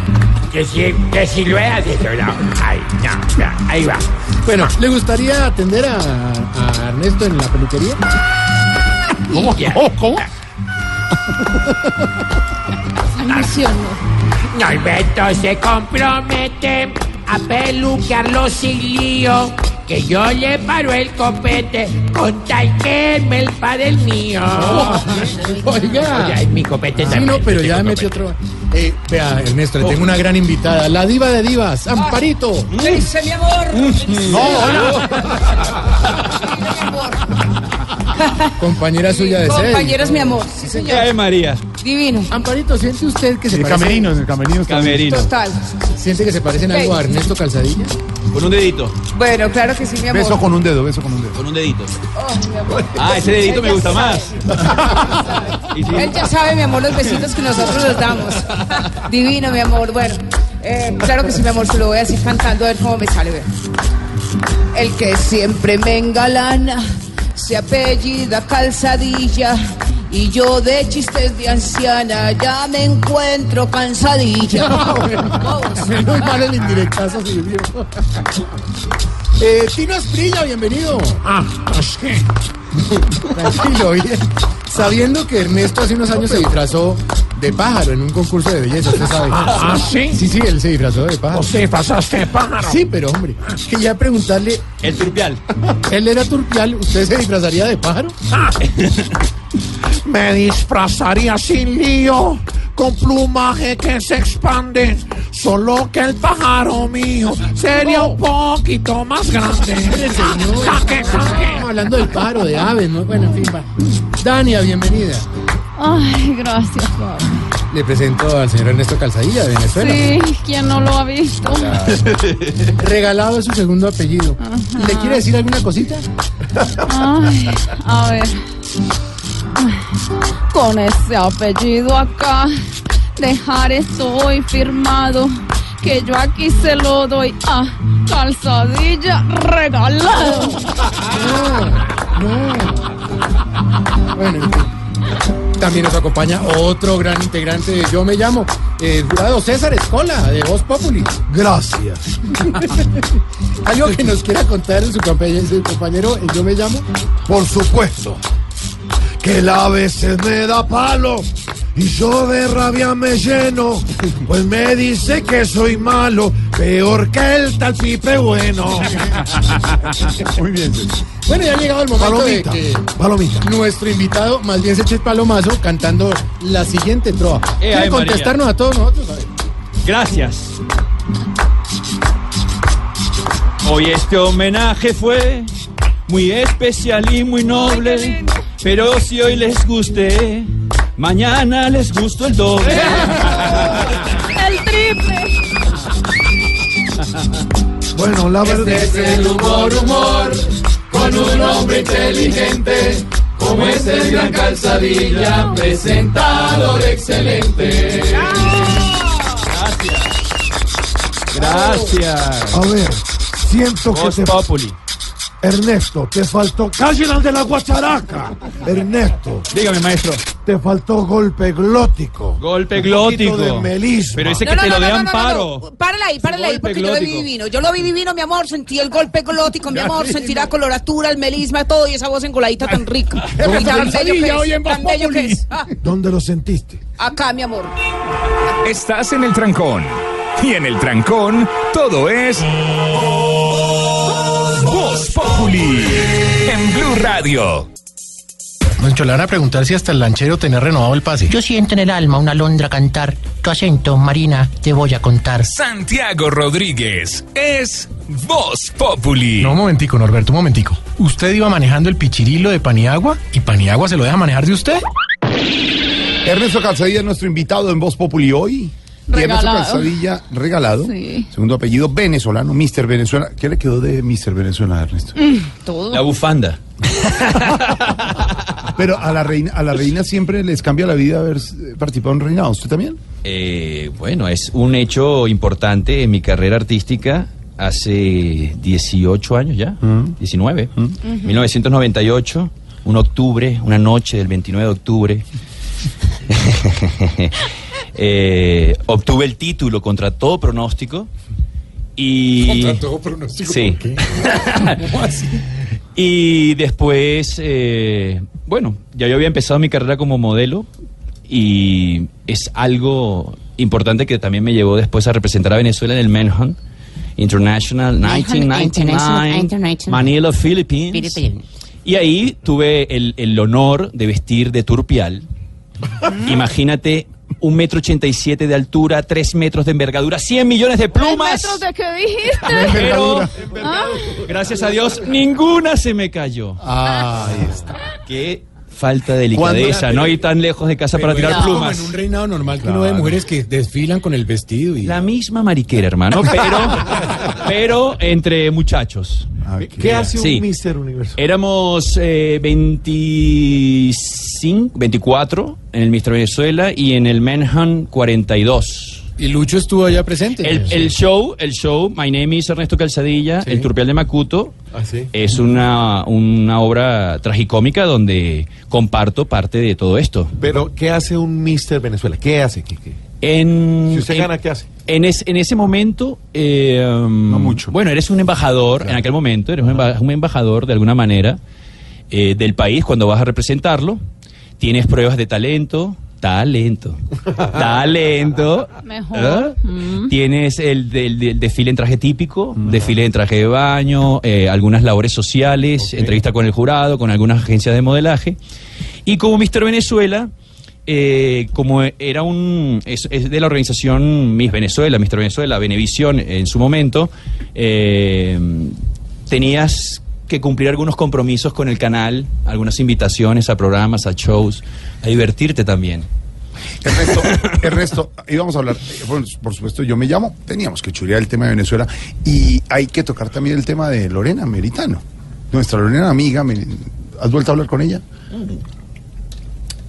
que si, que si lo he asesorado. Ay, no, ya, ahí va. Bueno, ¿le gustaría atender a, a Ernesto en la peluquería? ¿Cómo? ¿Cómo? Norberto se compromete a peluquearlo sin lío. Que yo le paro el copete con tal que me el mío. Oiga. Oye, mi copete Sí, también. no, pero ya tengo metió copete. otro. Eh, vea, Ernesto, le tengo una gran invitada, la diva de divas, Amparito. Dice mi amor. Compañera suya de sede. Compañeros, mi amor. Sí, señor. Ay, María. Divino. Amparito, ¿siente usted que se El parece? camerino, en el camerino. está- Camerino. Total. ¿Siente que se parecen algo a Ernesto Calzadilla? Con un dedito. Bueno, claro que sí, mi amor. Beso con un dedo, beso con un dedo. Con un dedito. Oh, mi amor. Ah, ese dedito me gusta más. Él ya sabe, mi amor, los besitos que nosotros les damos. Divino, mi amor. Bueno, eh, claro que sí, mi amor, se lo voy a decir cantando a ver cómo me sale. Ver. El que siempre me engalana se apellida calzadilla. Y yo de chistes de anciana ya me encuentro cansadilla. Vamos. Menos mal el indirectazo sirvió. Eh, Tino Esprilla, bienvenido. Ah, pues qué. Tranquilo, bien. Sabiendo que Ernesto hace unos años se disfrazó de pájaro en un concurso de belleza, usted sabe. Ah, ¿ah, sí? Sí, sí, él se disfrazó de pájaro. ¿Usted pasaste de pájaro? Sí, pero hombre, quería preguntarle, El turpial. él era turpial, ¿usted se disfrazaría de pájaro? Ah. Me disfrazaría sin lío, con plumaje que se expande. Solo que el pájaro mío sería un poquito más grande. Señor, Jaque, jaque. estamos hablando del pájaro, de aves, ¿no? Bueno, en fin, va. Dania, bienvenida. Ay, gracias, Pablo. Le presento al señor Ernesto Calzadilla de Venezuela. Sí, ¿quién no lo ha visto? Regalado es su segundo apellido. ¿Le quiere decir alguna cosita? Ay, a ver. Con ese apellido acá, dejar estoy firmado. Que yo aquí se lo doy a calzadilla regalado. Bueno, en fin. También nos acompaña otro gran integrante de Yo Me Llamo, el jurado César Escola, de Voz Populi. Gracias. ¿Algo que nos quiera contar su compañero, su compañero en Yo Me Llamo? Por supuesto. Que él a veces me da palo y yo de rabia me lleno. Pues me dice que soy malo, peor que el tal pipe bueno. Muy bien. Bueno, ya ha llegado el momento Palomita, de que palomita. nuestro invitado más bien se eche el palomazo cantando la siguiente trova. Eh, ¿Quiere ay, María. contestarnos a todos nosotros? A ver. Gracias. Hoy este homenaje fue muy especial y muy noble, pero si hoy les guste, mañana les gusto el doble. El triple. Bueno, la verdad Este es el humor, humor, con un hombre inteligente, como es el gran calzadilla, presentador excelente. Gracias. A ver, siento que te... Populi. Ernesto, te faltó... ¡Cállense de la guacharaca! Ernesto. Dígame, maestro. Te faltó golpe glótico. Golpe glótico. de melisma. Pero ese que no, te no, lo no, de no, no, no, amparo. no. Párala ahí, párala ahí, porque yo lo vi divino. Yo lo vi divino, mi amor. Sentí el golpe glótico, mi amor. Sentí la coloratura, el melisma, todo y esa voz engoladita tan rica. Y tan bello que hoy es. en Tan bello que es. Ah, ¿Dónde lo sentiste? acá, mi amor. Estás en el trancón. Y en el trancón, todo es. Populi. En Blue Radio. Moncho, le van a preguntar si hasta el lanchero tenía renovado el pase. Yo siento en el alma una alondra cantar. Tu acento, Marina, te voy a contar. Santiago Rodríguez es Voz Populi. No, un momentico, Norberto, un momentico. ¿Usted iba manejando el pichirilo de Paniagua y Paniagua se lo deja manejar de usted? Ernesto Calzadilla, nuestro invitado en Voz Populi hoy. Regalado. Calzadilla, regalado. Sí. Segundo apellido, venezolano, Mr. Venezuela. ¿Qué le quedó de Mr. Venezuela, Ernesto? Todo. La bufanda. Pero a la reina, a la reina siempre les cambia la vida haber eh, participado en reinado. ¿Usted también? Eh, bueno, es un hecho importante en mi carrera artística hace 18 años ya, 19. 1998, un octubre, una noche del 29 de octubre. eh, obtuve el título contra todo pronóstico y Contra todo pronóstico, sí ¿por qué? ¿Cómo así? y después eh, bueno ya yo había empezado mi carrera como modelo y es algo importante que también me llevó después a representar a Venezuela en el Manhunt International Manhunt 1999 International. Manila Philippines Philippines. y ahí tuve el, el honor de vestir de turpial imagínate un metro ochenta y siete de altura, tres metros de envergadura, 100 millones de plumas. metros de qué dijiste? Pero, Ah, gracias a Dios, ninguna se me cayó. Ahí está. Qué falta de delicadeza, no ir tan lejos de casa para tirar era como plumas. en un reinado normal que uno ve Claro. mujeres que desfilan con el vestido y... La misma mariquera, hermano, pero, pero entre muchachos. ¿Qué hace un Sí. Mister Universo? Éramos eh, 25, 24 en el Mister Venezuela y en el Manhunt 42. Y Lucho estuvo allá presente. El, show, el show, My Name is Ernesto Calzadilla, Sí. El Turpial de Macuto, ¿Ah, sí? es una, una obra tragicómica donde comparto parte de todo esto. Pero, ¿qué hace un Mister Venezuela? ¿Qué hace? ¿Qué, qué? En, Si usted en- gana, ¿qué hace? En, es- en ese momento, eh, um, mucho. bueno, eres un embajador, en aquel momento eres un, emba- un embajador de alguna manera eh, del país cuando vas a representarlo. Tienes pruebas de talento, talento, talento. Mejor. ¿ah? Mm. Tienes el, del- del desfile en traje típico, desfile en traje de baño, eh, algunas labores sociales, entrevista con el jurado, con algunas agencias de modelaje. Y como Mister Venezuela, eh, como era un. Es, es de la organización Miss Venezuela, Mister Venezuela, Venevisión en su momento, eh, tenías que cumplir algunos compromisos con el canal, algunas invitaciones a programas, a shows, a divertirte también. Ernesto, Ernesto, íbamos a hablar, eh, bueno, por supuesto, yo me llamo, teníamos que chulear el tema de Venezuela y hay que tocar también el tema de Lorena Meritano, nuestra Lorena amiga, ¿has vuelto a hablar con ella?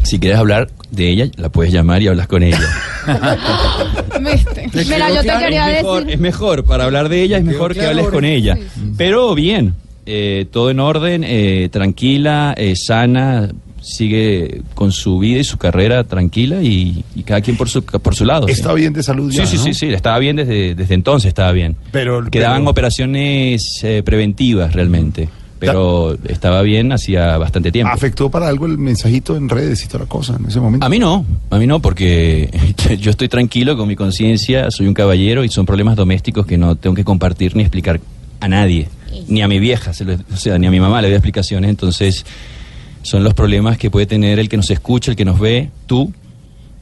Si quieres hablar de ella, la puedes llamar y hablas con ella. Mira, yo te quería es mejor, decir. es mejor, para hablar de ella es mejor que hables con ella. Pero bien, eh, todo en orden, eh, tranquila, eh, sana, sigue con su vida y su carrera tranquila y, y cada quien por su, por su lado. Está bien de salud ya, Sí, sí, ¿no? sí, sí, estaba bien desde, desde entonces, estaba bien. Pero- Quedaban pero- operaciones eh, preventivas realmente, pero estaba bien hacía bastante tiempo. ¿Afectó para algo el mensajito en redes y toda la cosa en ese momento? A mí no, a mí no, porque yo estoy tranquilo con mi conciencia, soy un caballero y son problemas domésticos que no tengo que compartir ni explicar a nadie, ni a mi vieja, se lo- o sea, ni a mi mamá le doy explicaciones, entonces son los problemas que puede tener el que nos escucha, el que nos ve, tú,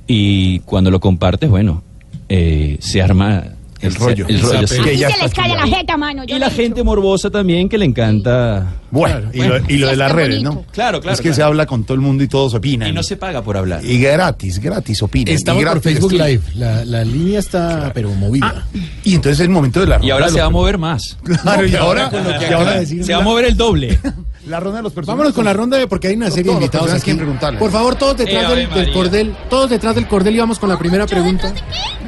y cuando lo compartes, bueno, eh, se arma El rollo. El rollo, sí. Que Y ya se les cae la jeta, mano. yo Y la he gente morbosa también que le encanta. Bueno, y lo, y lo de las redes, ¿no? Claro, claro. Es que claro. se habla con todo el mundo y todos opinan. Y no se paga por hablar. Y gratis, gratis opinan. Estamos y por gratis Facebook estudian. Live. La, la línea está, pero movida. Y entonces es el momento de la Y ahora se va a mover más. Claro, y ahora, y ahora. Se va a mover el doble. la ronda de los personajes. Vámonos con la ronda de porque hay una serie de invitados aquí. preguntarle. Por favor, todos detrás Eh, del, cordel. Todos detrás del cordel y vamos con la primera pregunta.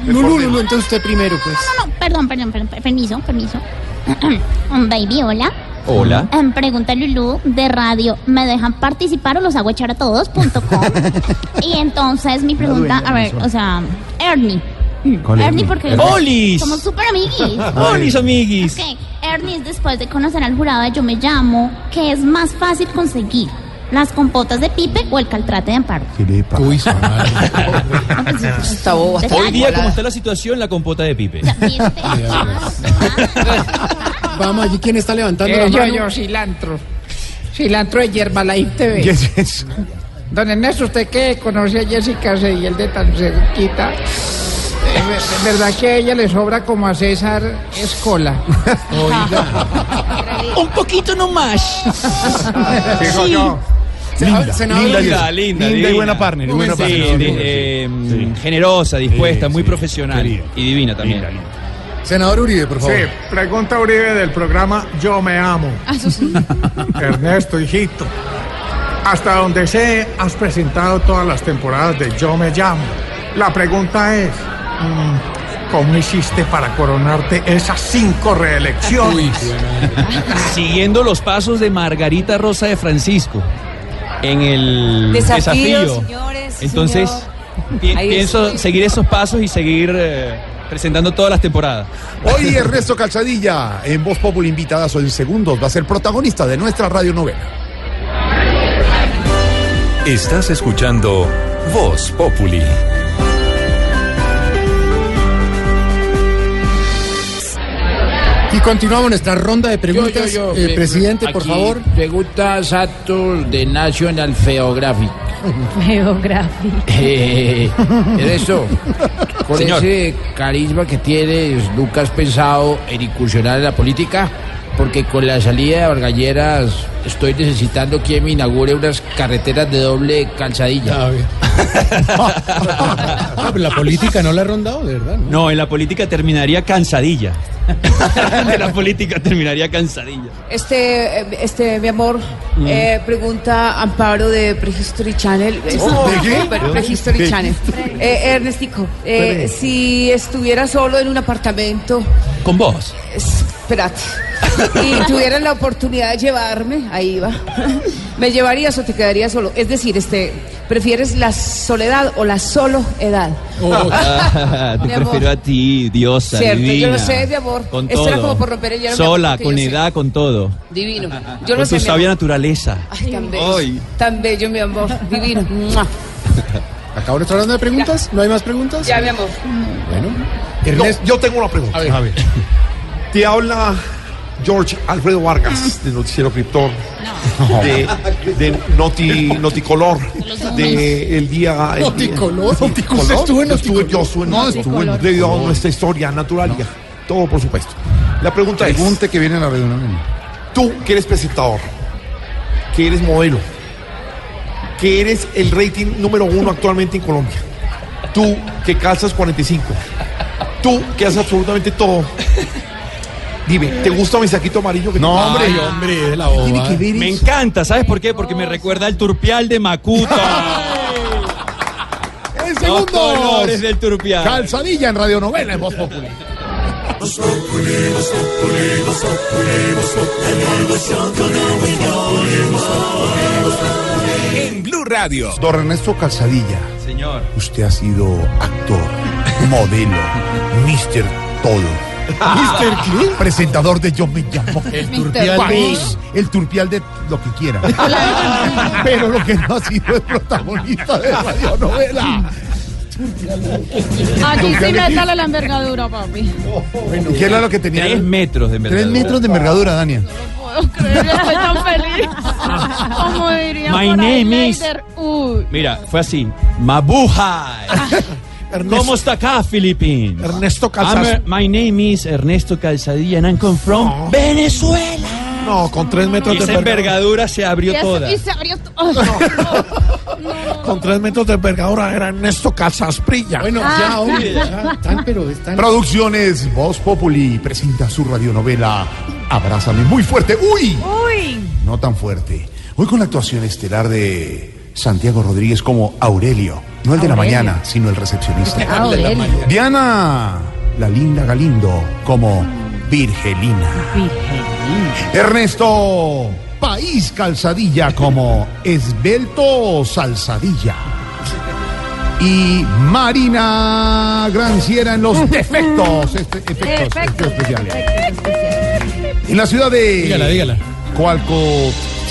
Lulu, Lulu, entonces usted primero, pues. No, no, perdón, perdón, perdón, permiso, permiso. Baby, hola. Hola. Em, pregunta Lulu de radio, ¿me dejan participar o los hago echar a todos.com? y entonces mi pregunta, a ver, o sea, Ernie. ¿Cuál Ernie Ernie? porque ¡Olis! somos súper amiguis. ¡Olis, amiguis! Ok, Después de conocer al jurado de Yo Me Llamo, ¿qué es más fácil conseguir? ¿Las compotas de Pipe o el caltrate de Amparo? ¿Qué le pasa? Uy. Está boba. Hoy día, como está la situación, la compota de Pipe. Vamos, allí quién está levantando la Eh, yo, mano. yo, cilantro. Cilantro de Yerbalife TV. ¿Qué es eso? Don Ernesto, usted que conoce a Jessica el de tan cerquita. ¿Es verdad que a ella le sobra como a César Escola? Un poquito nomás. Digo yo. Linda, senador, linda, linda, linda, Linda y buena partner. y buena Sí, partner. di- eh, generosa, dispuesta, Sí, muy sí. profesional Querida. y divina también. Linda, linda. Senador Uribe, por favor. Sí, pregunta Uribe del programa Yo Me Amo. Ah, sí. Ernesto, hijito. Hasta donde sé, has presentado todas las temporadas de Yo Me Llamo. La pregunta es, ¿cómo hiciste para coronarte esas cinco reelecciones? Siguiendo los pasos de Margarita Rosa de Francisco en el Desafío, desafío. señores, Entonces, señor. pienso estoy. seguir esos pasos y seguir eh, presentando todas las temporadas. Hoy Ernesto Calzadilla, en Voz Populi invitadas o en segundos, va a ser protagonista de nuestra radionovela. Estás escuchando Voz Populi. Y continuamos nuestra ronda de preguntas. yo, yo. Eh, presidente, por favor. Preguntas actos de National Geographic. Geografía. Eh, eso, con Señor. ese carisma que tienes, nunca has pensado en incursionar en la política, porque con la salida de Vargalleras estoy necesitando quien me inaugure unas carreteras de doble calzadilla. A ver. Ah, pero la política no la ha rondado, de verdad. ¿no? No, en la política terminaría cansadilla. de la política terminaría cansadilla. Este, eh, este, mi amor, eh, pregunta Amparo de Prehistory Channel. Oh, ¿de qué? Pre- Prehistory ¿Qué? Channel. Eh, Ernestico, eh, si estuviera solo en un apartamento, Con vos. Espérate, y tuvieras la oportunidad de llevarme, ahí va, ¿me llevarías o te quedarías solo? Es decir, este, ¿prefieres la soledad o la solo edad? Ah, te Mi amor. prefiero a ti, diosa, Cierto, yo lo sé, mi amor. Con Esto era todo. como por romper el hielo, Sola, con sé. edad, con todo. Divino. Yo con lo sé, tu mi sabia naturaleza. Ay, tan bello. Ay. Tan bello, mi amor. Divino. Acabo nuestra ronda de preguntas. ¿No hay más preguntas? Ya, mi amor. Bueno. Yo tengo una pregunta. A ver. Te habla George Alfredo Vargas, del Noticiero Criptor, de, de Noti, Noticolor, de el día... el día- Noticolor. Noticolor. Usted estuvo en Yo estuve, yo Noticolor. estuve No, Noticolor. estuvo en dio Noticolor. nuestra historia, naturalia, todo por supuesto. La pregunta es, Pregunte que viene en la radionovela. tú que eres presentador, que eres modelo, que eres el rating número uno actualmente en Colombia, tú que calzas 45, tú que haces absolutamente todo. Dime, ¿te gusta mi saquito amarillo? Que No, te- hombre, Ay, hombre, de la boba. Tiene que ver Me encanta, ¿sabes por qué? Porque me recuerda al turpial de Macuto. En Los segundos. colores del turpial. Calzadilla en radionovela en Voz Populi. En Blue Radio. Don Ernesto Calzadilla, Señor. usted ha sido actor, modelo, mister todo. ¿Mister qué? Presentador de Yo Me Llamo. El turpial País, el turpial de lo que quiera. Pero lo que no ha sido es protagonista de radionovela. Aquí sí me sale la envergadura, papi. ¿Y qué era lo que tenía? Tres metros de Tres envergadura. metros de envergadura, Dania. Puedo creer, estoy tan feliz. Como diría My por ahí name is- Uy. Mira, fue así. ¿Cómo está acá, Filipín? Ernesto uh, my name is Ernesto Calzadilla and I'm come from Venezuela. No, con tres metros Y de esa envergadura. se abrió toda. y se abrió Ay, Con tres metros de envergadura era Ernesto Casasprilla. Bueno, ya, hombre, ya, están, pero están. Producciones Voz Populi presenta su radionovela Abrázame muy fuerte. ¡Uy! Uy. No tan fuerte. Hoy con la actuación estelar de Santiago Rodríguez como Aurelio. No el de la mañana, sino el recepcionista. Aurelio. Diana, la linda Galindo, como Virgelina. Ernesto, País Calzadilla, como Esbelto Salsadilla. Y Marina Granciera en los defectos, este- efectos, efectos especiales. En la ciudad de Dígala, dígala. Coalco,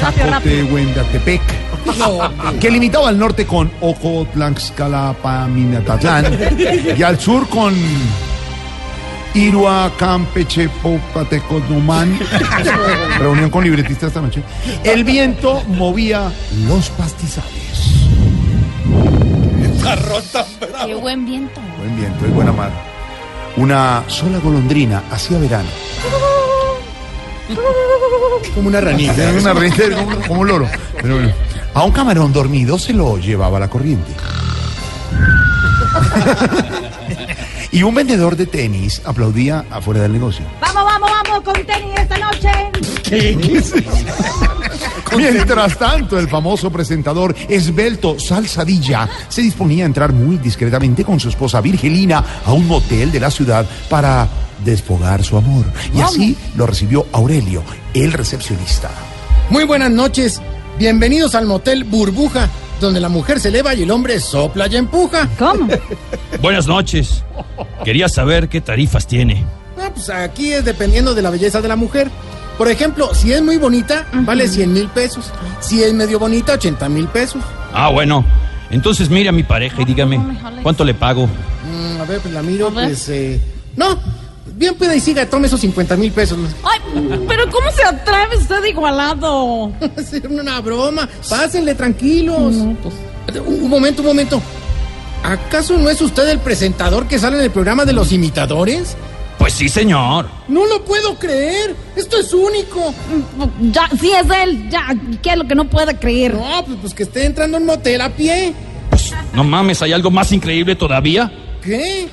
Rápido, Chacote. Huendatepec, que limitaba al norte con Ocotlaxcalapaminatatlán y al sur con Irua, Campeche, Popateconomán. Reunión con libretistas esta noche. El viento movía los pastizales. Qué buen viento. Buen viento y buena mar. Una sola golondrina hacía verano. Como una ranita. Era una ranita, como, como un loro. Pero bueno. A un camarón dormido se lo llevaba la corriente. y un vendedor de tenis aplaudía afuera del negocio. Vamos, vamos, vamos con tenis esta noche. Mientras tanto, el famoso presentador esbelto Salsadilla se disponía a entrar muy discretamente con su esposa Virgelina a un motel de la ciudad para desfogar su amor. Y así lo recibió Aurelio, el recepcionista. Muy buenas noches. Bienvenidos al motel Burbuja, donde la mujer se eleva y el hombre sopla y empuja. ¿Cómo? Buenas noches. Quería saber qué tarifas tiene. Ah, pues aquí es dependiendo de la belleza de la mujer. Por ejemplo, si es muy bonita, vale 100 mil pesos. Si es medio bonita, 80 mil pesos. Ah, bueno. Entonces mire a mi pareja y dígame, ¿cuánto le pago? Mm, a ver, pues la miro, pues... eh, No, bien puede y siga, tome esos 50 mil pesos. Ay, pero ¿cómo se atreve usted igualado? Es una broma. Pásenle tranquilos. Un, un momento, un momento. ¿Acaso no es usted el presentador que sale en el programa de los imitadores? Pues sí, señor. No lo puedo creer. Esto es único. Ya, sí es él. Ya, ¿qué es lo que no puede creer? No, pues, pues que esté entrando en motel a pie. No mames, ¿hay algo más increíble todavía? ¿Qué?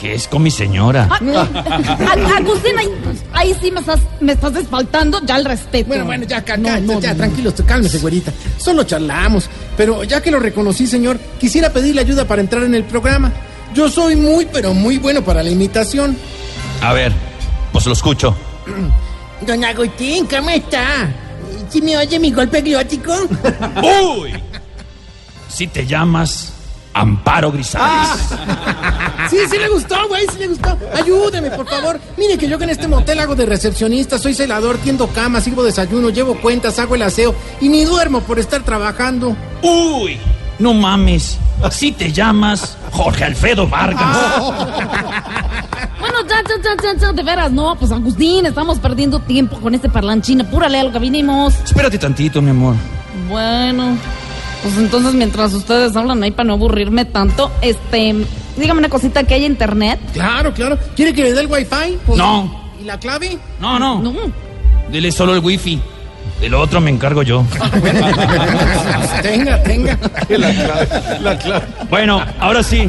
Que es con mi señora. Ah, A- Agustín, ahí, ahí sí me estás, me estás desfaltando ya el respeto. Bueno, bueno, ya, acá, No, acá, no, ya, no. tranquilo, cálmese, güerita. Solo charlamos. Pero ya que lo reconocí, señor, quisiera pedirle ayuda para entrar en el programa. Yo soy muy, pero muy bueno para la imitación. A ver, pues lo escucho. Don Agustín, ¿cómo está? ¿Sí me oye mi golpe gliótico? ¡Uy! Si te llamas Amparo Grisales. Sí, sí le gustó, güey, sí le gustó. Ayúdeme, por favor. Mire que yo que en este motel hago de recepcionista, soy celador, tiendo camas, sirvo desayuno, llevo cuentas, hago el aseo y ni duermo por estar trabajando. ¡Uy! No mames. Si te llamas Jorge Alfredo Vargas. Bueno, ya, ya, ya, ya, ya, de veras, no, pues Agustín, estamos perdiendo tiempo con este parlanchín. Apúrale a lo que vinimos. Espérate tantito, mi amor. Bueno, pues entonces mientras ustedes hablan ahí para no aburrirme tanto, este, dígame una cosita que hay internet. Claro, claro. ¿Quiere que le dé el wifi? Pues, No. ¿Y la clave? No, no. No. Dile solo el wifi. De lo otro me encargo yo. tenga, tenga. Bueno, ahora sí.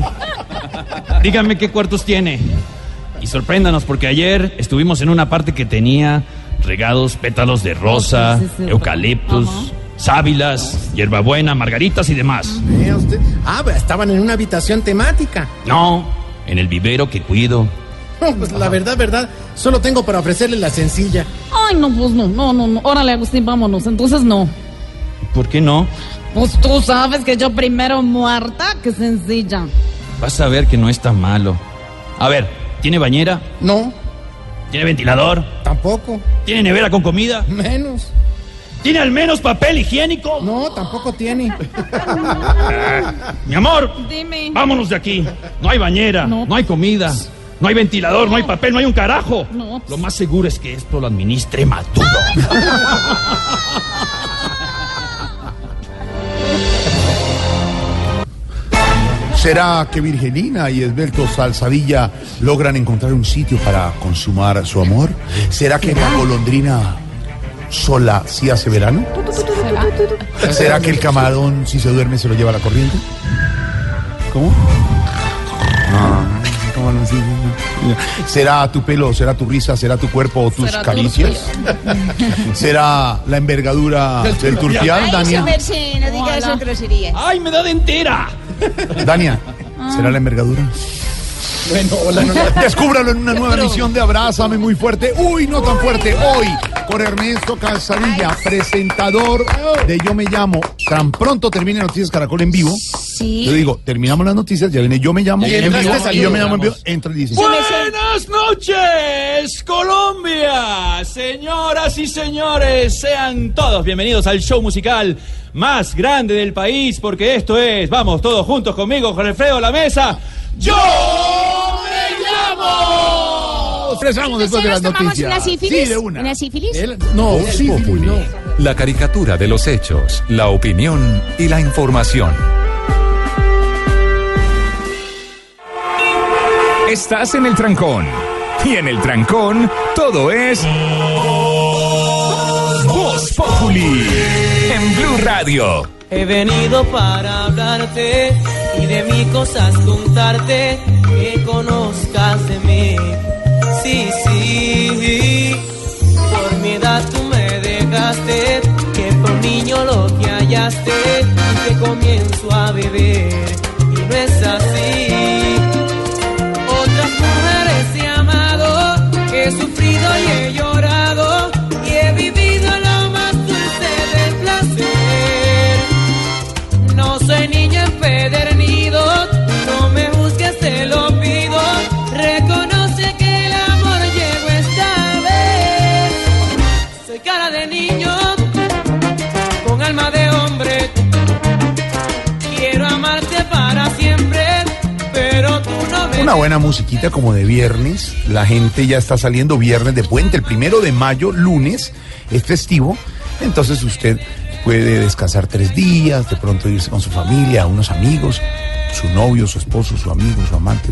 Díganme qué cuartos tiene. Y sorpréndanos, porque ayer estuvimos en una parte que tenía regados pétalos de rosa, Sí, sí, sí. eucaliptus, sábilas, hierbabuena, margaritas y demás. Vea usted. Ah, estaban en una habitación temática. No, en el vivero que cuido. No, pues la verdad, verdad, solo tengo para ofrecerle la sencilla. Ay, no, pues no, no, no, no. Órale, Agustín, vámonos. Entonces no. ¿Por qué no? Pues tú sabes que yo primero muerta que sencilla. Vas a ver que no está malo. A ver, ¿tiene bañera? No, ¿Tiene ventilador? tampoco. ¿Tiene nevera con comida? Menos. ¿Tiene al menos papel higiénico? No, tampoco tiene. Mi amor, Dime. vámonos de aquí. No hay bañera, no, hay comida, no hay ventilador, no hay papel, no hay un carajo. No. Lo más seguro es que esto lo administre Maduro. ¿Será que Virgelina y Esbelto Salsadilla logran encontrar un sitio para consumar su amor? ¿Será que la golondrina sola sí hace verano? ¿Será que el camarón si se duerme se lo lleva la corriente? ¿Cómo? Ah. ¿Será tu pelo, será tu risa, será tu cuerpo o tus Será caricias? ¿Será la envergadura del turpial, Dania? ¡Ay, me da de entera! Dania, ¿será la envergadura? Bueno, hola. Descúbralo en una nueva emisión de Abrázame muy fuerte. Uy, no tan fuerte. Hoy con Ernesto Calzadilla, presentador de Yo Me Llamo. Tan pronto termine Noticias Caracol en vivo. Sí. Yo digo, terminamos las noticias, ya viene Yo Me Llamo Y en vivo. Y Yo Me Llamo en vivo. Entra y dice. Buenas noches, Colombia. Señoras y señores, sean todos bienvenidos al show musical más grande del país, porque esto es, vamos todos juntos conmigo, con Alfredo La Mesa. ¡Yo me llamo! Expresamos después de las ¿Nos tomamos noticias. una sífilis? Sí, de una. ¿Una sífilis? No, Voz sí, Populi, no. La caricatura de los hechos, la opinión y la información. Estás en el trancón. Y en el trancón, todo es. Voz Populi. En Blue Radio. He venido para hablarte y de mis cosas contarte, que conozcas de mí. Sí, sí, por mi edad tú me dejaste, que por niño lo que hallaste, y que comienzo a beber, y no es. Una buena musiquita como de viernes. La gente ya está saliendo viernes de puente. El primero de mayo, lunes, es festivo. Entonces usted puede descansar tres días, de pronto irse con su familia, unos amigos, su novio, su esposo, su amigo, su amante.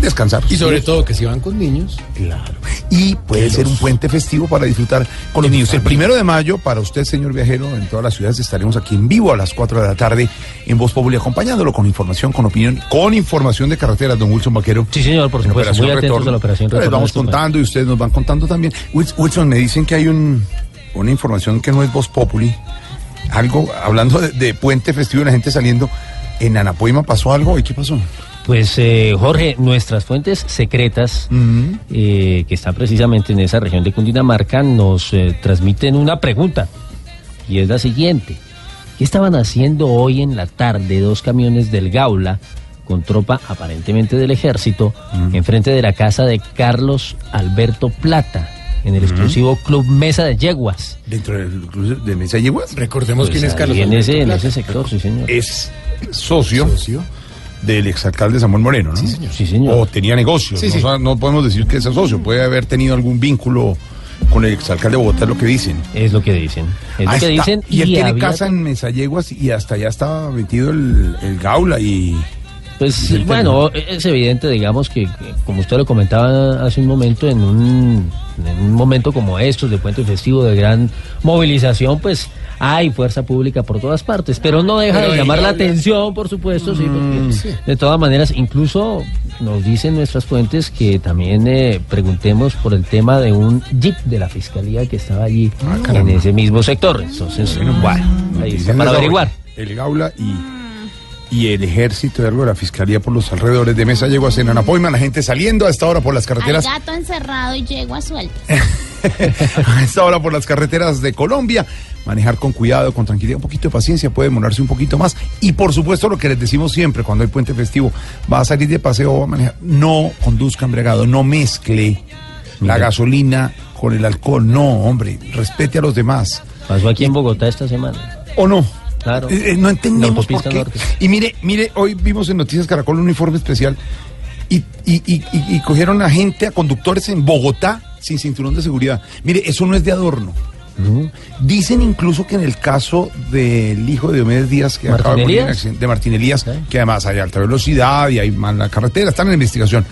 Descansar. Y sobre todo que si van con niños. Claro. Y puede ser un puente festivo para disfrutar con los niños. El primero de mayo, para usted, señor viajero, en todas las ciudades estaremos aquí en vivo a las 4 de la tarde en Voz Populi, acompañándolo con información, con opinión, con información de carreteras, don Wilson Vaquero. Sí, señor, por supuesto, muy atentos Retorno. a la operación Les vamos este contando y ustedes nos van contando también. Wils- Wilson, me dicen que hay un, una información que no es Voz Populi. Algo, hablando de, de puente festivo y la gente saliendo. En Anapoima pasó algo. ¿Y qué pasó? Pues eh, Jorge, nuestras fuentes secretas, eh, que están precisamente en esa región de Cundinamarca, nos eh, transmiten una pregunta, y es la siguiente. ¿Qué estaban haciendo hoy en la tarde dos camiones del Gaula con tropa aparentemente del ejército enfrente de la casa de Carlos Alberto Plata, en el exclusivo Club Mesa de Yeguas? ¿Dentro del club de Mesa de Yeguas? Recordemos Pues quién es Carlos en ese, en ese sector, sí señor. Es socio, del exalcalde Samuel Moreno, ¿no? Sí, señor. Sí, señor. O tenía negocios. Sí, no, podemos decir que es socio. Puede haber tenido algún vínculo con el exalcalde de Bogotá, es lo que dicen. Es lo que dicen. Es Ah, lo que dicen. Y él tiene casa en Mesayeguas y hasta allá estaba metido el, el Gaula y... Pues bueno, es evidente, digamos, que, que, como usted lo comentaba hace un momento, en un, en un momento como estos de puente festivo de gran movilización, pues hay fuerza pública por todas partes, pero no deja Pero de llamar la atención, por supuesto, sí, porque sí. de todas maneras, incluso nos dicen nuestras fuentes que también eh, preguntemos por el tema de un jeep de la fiscalía que estaba allí en ese mismo sector. Entonces, bueno, ahí está para averiguar. El Gaula y, y el ejército de algo de la fiscalía por los alrededores de Mesayeguas en Anapoima. La gente saliendo a esta hora por las Al carreteras. gato encerrado y yegua suelta. a esta hora por las carreteras de Colombia. Manejar con cuidado, con tranquilidad, un poquito de paciencia, puede demorarse un poquito más. Y por supuesto, lo que les decimos siempre cuando hay puente festivo, va a salir de paseo, va a manejar. No conduzca embriagado, no mezcle la gasolina con el alcohol. No, hombre, respete a los demás. Pasó aquí en Bogotá esta semana. ¿O no? Claro. Eh, eh, no En entendemos por qué. norte. Y mire, mire, hoy vimos en Noticias Caracol un informe especial y, y, y- y- y cogieron a gente, a conductores en Bogotá sin cinturón de seguridad. Mire, eso no es de adorno. No. Dicen incluso que en el caso del hijo de Diomedes Díaz, que ¿Martín acaba de morir de Martín Elías, que además hay alta velocidad y hay mala carretera, están en investigación.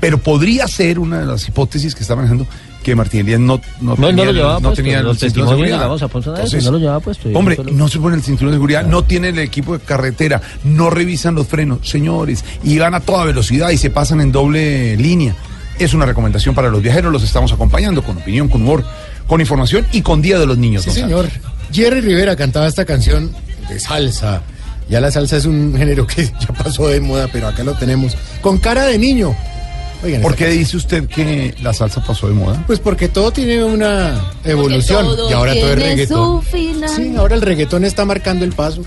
Pero podría ser una de las hipótesis que está manejando que Martín Elías no, no, No, no tenía, lo llevaba no puesto, tenía el los cinturón de seguridad. llegamos a Ponce de eso, Entonces, no lo llevaba puesto, y Hombre, no se pone el cinturón de seguridad, no tiene el equipo de carretera, no revisan los frenos, señores, y van a toda velocidad y se pasan en doble línea. Es una recomendación para los viajeros, los estamos acompañando con opinión, con humor, con información y con Día de los Niños. Sí, señor. Jerry Rivera cantaba esta canción de salsa. Ya la salsa es un género que ya pasó de moda, pero acá lo tenemos. Con cara de niño. Oigan, ¿Por qué dice usted que la salsa pasó de moda? Pues porque todo tiene una evolución y ahora todo es reggaetón. su final. Sí, ahora el reggaetón está marcando el paso.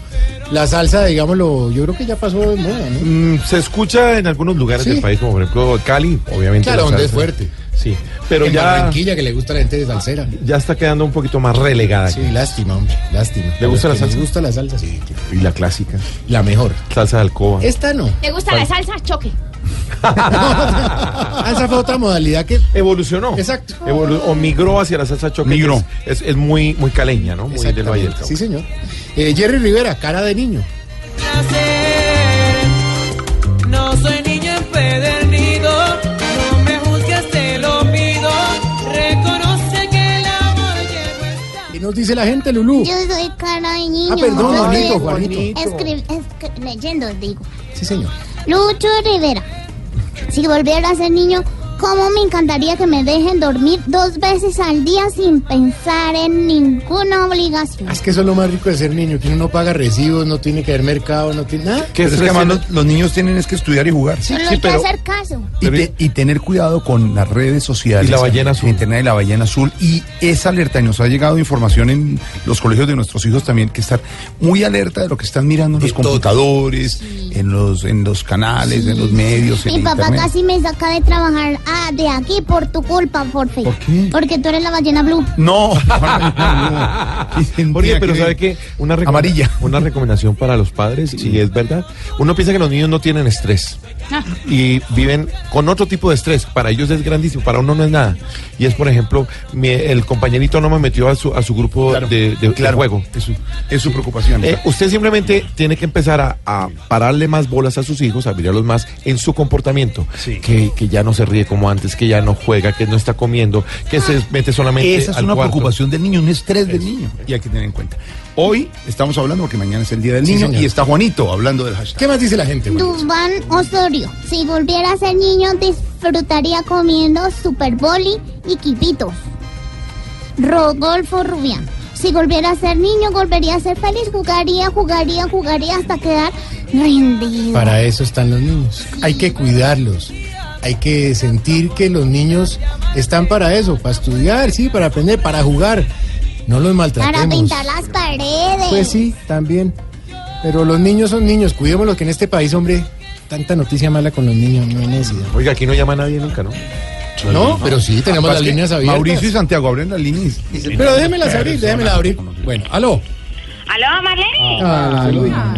La salsa, digámoslo, yo creo que ya pasó de moda, ¿no? Mm, se escucha en algunos lugares Sí. del país, como por ejemplo Cali, obviamente. Claro, la donde es fuerte. Sí, pero en ya, Barranquilla que le gusta a la gente de salsera. ya está quedando un poquito más relegada. Sí, lástima, hombre, lástima. ¿Le gusta la salsa? gusta la salsa, sí. Y la clásica. La mejor. Salsa de alcoba. Esta no. ¿Te gusta la salsa? Choque. Esa fue otra modalidad que Evolucionó. Exacto. Evolu- o migró hacia la salsa choque. Migró. Es, muy, muy caleña, ¿no? Muy del. Valle del Cauca. Sí, señor. Eh, Jerry Rivera, cara de niño. No soy niño empedernido, no me juzgues, te lo pido. Reconoce que el amor llevo ¿Qué nos dice la gente, Lulú? Yo soy cara de niño. Ah, perdón, Juanito, Juanito. escri- escri- leyendo, digo. Sí, señor. Lucho Rivera. Si volviera a ser niño, ¿cómo me encantaría que me dejen dormir dos veces al día sin pensar en ninguna obligación? Es que eso es lo más rico de ser niño, que uno no paga recibos, no tiene que haber mercado, no tiene nada. Pero es que además los, los niños tienen es que estudiar y jugar. Solo hay que hacer caso. Y, te- y tener cuidado con las redes sociales. Y la ballena azul. Internet y la ballena azul. Y esa alerta, y nos ha llegado información en los colegios de nuestros hijos también, que estar muy alerta de lo que están mirando en los computadores, en los, en los canales, en los medios, en Mi papá internet. casi me saca de trabajar ah, de aquí por tu culpa, por fin. ¿Por qué? Porque tú eres la ballena blue. No, Oye, pero ¿sabe qué? Una Amarilla. Una recomendación para los padres, y es verdad. Uno piensa que los niños no tienen estrés. Ah. Y viven con otro tipo de estrés. Para ellos es grandísimo, para uno no es nada. Y es, por ejemplo, mi- el compañerito no me metió a su, a su grupo Claro, de, de- de claro. juego. Es su, es su preocupación. Eh, usted simplemente tiene que empezar a, a pararle más bolas a sus hijos, a mirarlos más en su comportamiento. Que, que ya no se ríe como antes, que ya no juega, que no está comiendo, que se mete solamente Esa es al una cuarto. preocupación del niño, un estrés del niño. Y hay que tener en cuenta. Hoy estamos hablando porque mañana es el Día del Sí, Niño señor. y está Juanito hablando del hashtag. ¿Qué más dice la gente? Juanito? Dubán Osorio. Si volviera a ser niño, disfrutaría comiendo Super Boli y quipitos. Rodolfo Rubián. Si volviera a ser niño, volvería a ser feliz. Jugaría, jugaría, jugaría hasta quedar rendido. Para eso están los niños. Hay que cuidarlos. Hay que sentir que los niños están para eso, para estudiar, sí, para aprender, para jugar. No los Para maltratemos. pintar las paredes. Pues sí, también. Pero los niños son niños. Cuidémoslos que en este país, hombre, tanta noticia mala con los niños, no hay necesidad. Oiga, aquí no llama a nadie nunca, ¿no? No, pero sí, tenemos Capaz las líneas abiertas. Mauricio y Santiago abren las líneas. Pero déjemelas abrir, déjemelas abrir. Bueno, aló. ¿Aló, Marlene? Ah,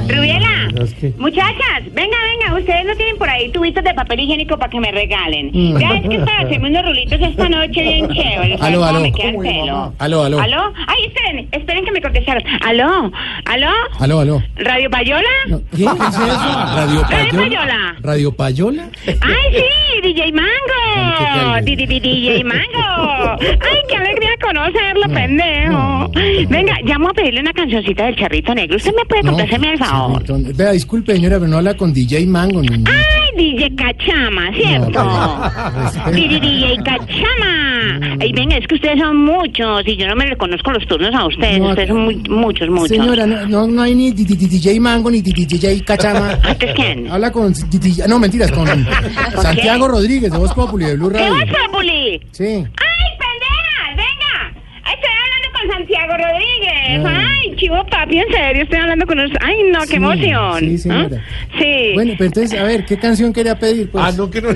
Rubiela, Es que- muchachas, venga, venga, ustedes no tienen por ahí tubitos de papel higiénico para que me regalen. Mm. Ya es que para hacerme unos rulitos esta noche bien chévere. ¿saben Aló, cómo aló. me queda el pelo? Aló, aló. ¿Aló? Ay, esperen, esperen que me contestaron. ¿Aló? ¿Aló? Aló, aló. ¿Radio Payola? ¿Qué? ¿Qué es eso? ¿Radio ¿Radio Payola? Payola? ¿Radio Payola? ¡Ay, sí! ¡DJ Mango! ¿Qué Di- di- di- DJ Mango! ¡Ay, qué alegría conocerlo, pendejo! Venga, llamo a pedirle una cancioncita del Charrito Negro. ¿Usted me puede complacerme al favor? Vea, disculpe, señora, pero no habla con DJ Mango. Ni, ¡Ay, DJ Cachama, ¿cierto? Di- DJ Cachama. Ay, venga, es que ustedes son muchos y yo no me reconozco los turnos a ustedes. No, ustedes son muy, muchos, muchos. Señora, no, no, no hay ni DJ Mango ni DJ Cachama. ¿Antes quién? Habla con. No, mentiras, con Santiago Rodríguez, de Voz Populi, de Blue ¿Qué Radio. vas, Populi? Sí. ¡Ay, pendejas! ¡Venga! Ay, Estoy hablando con Santiago Rodríguez. Ah. Ay, chivo papi, en serio, estoy hablando con usted. Ay, no, qué Sí, emoción. sí, señora. ¿Ah? Sí. Bueno, pero entonces, a ver, ¿qué canción quería pedir? Pues? Ah, no, que no.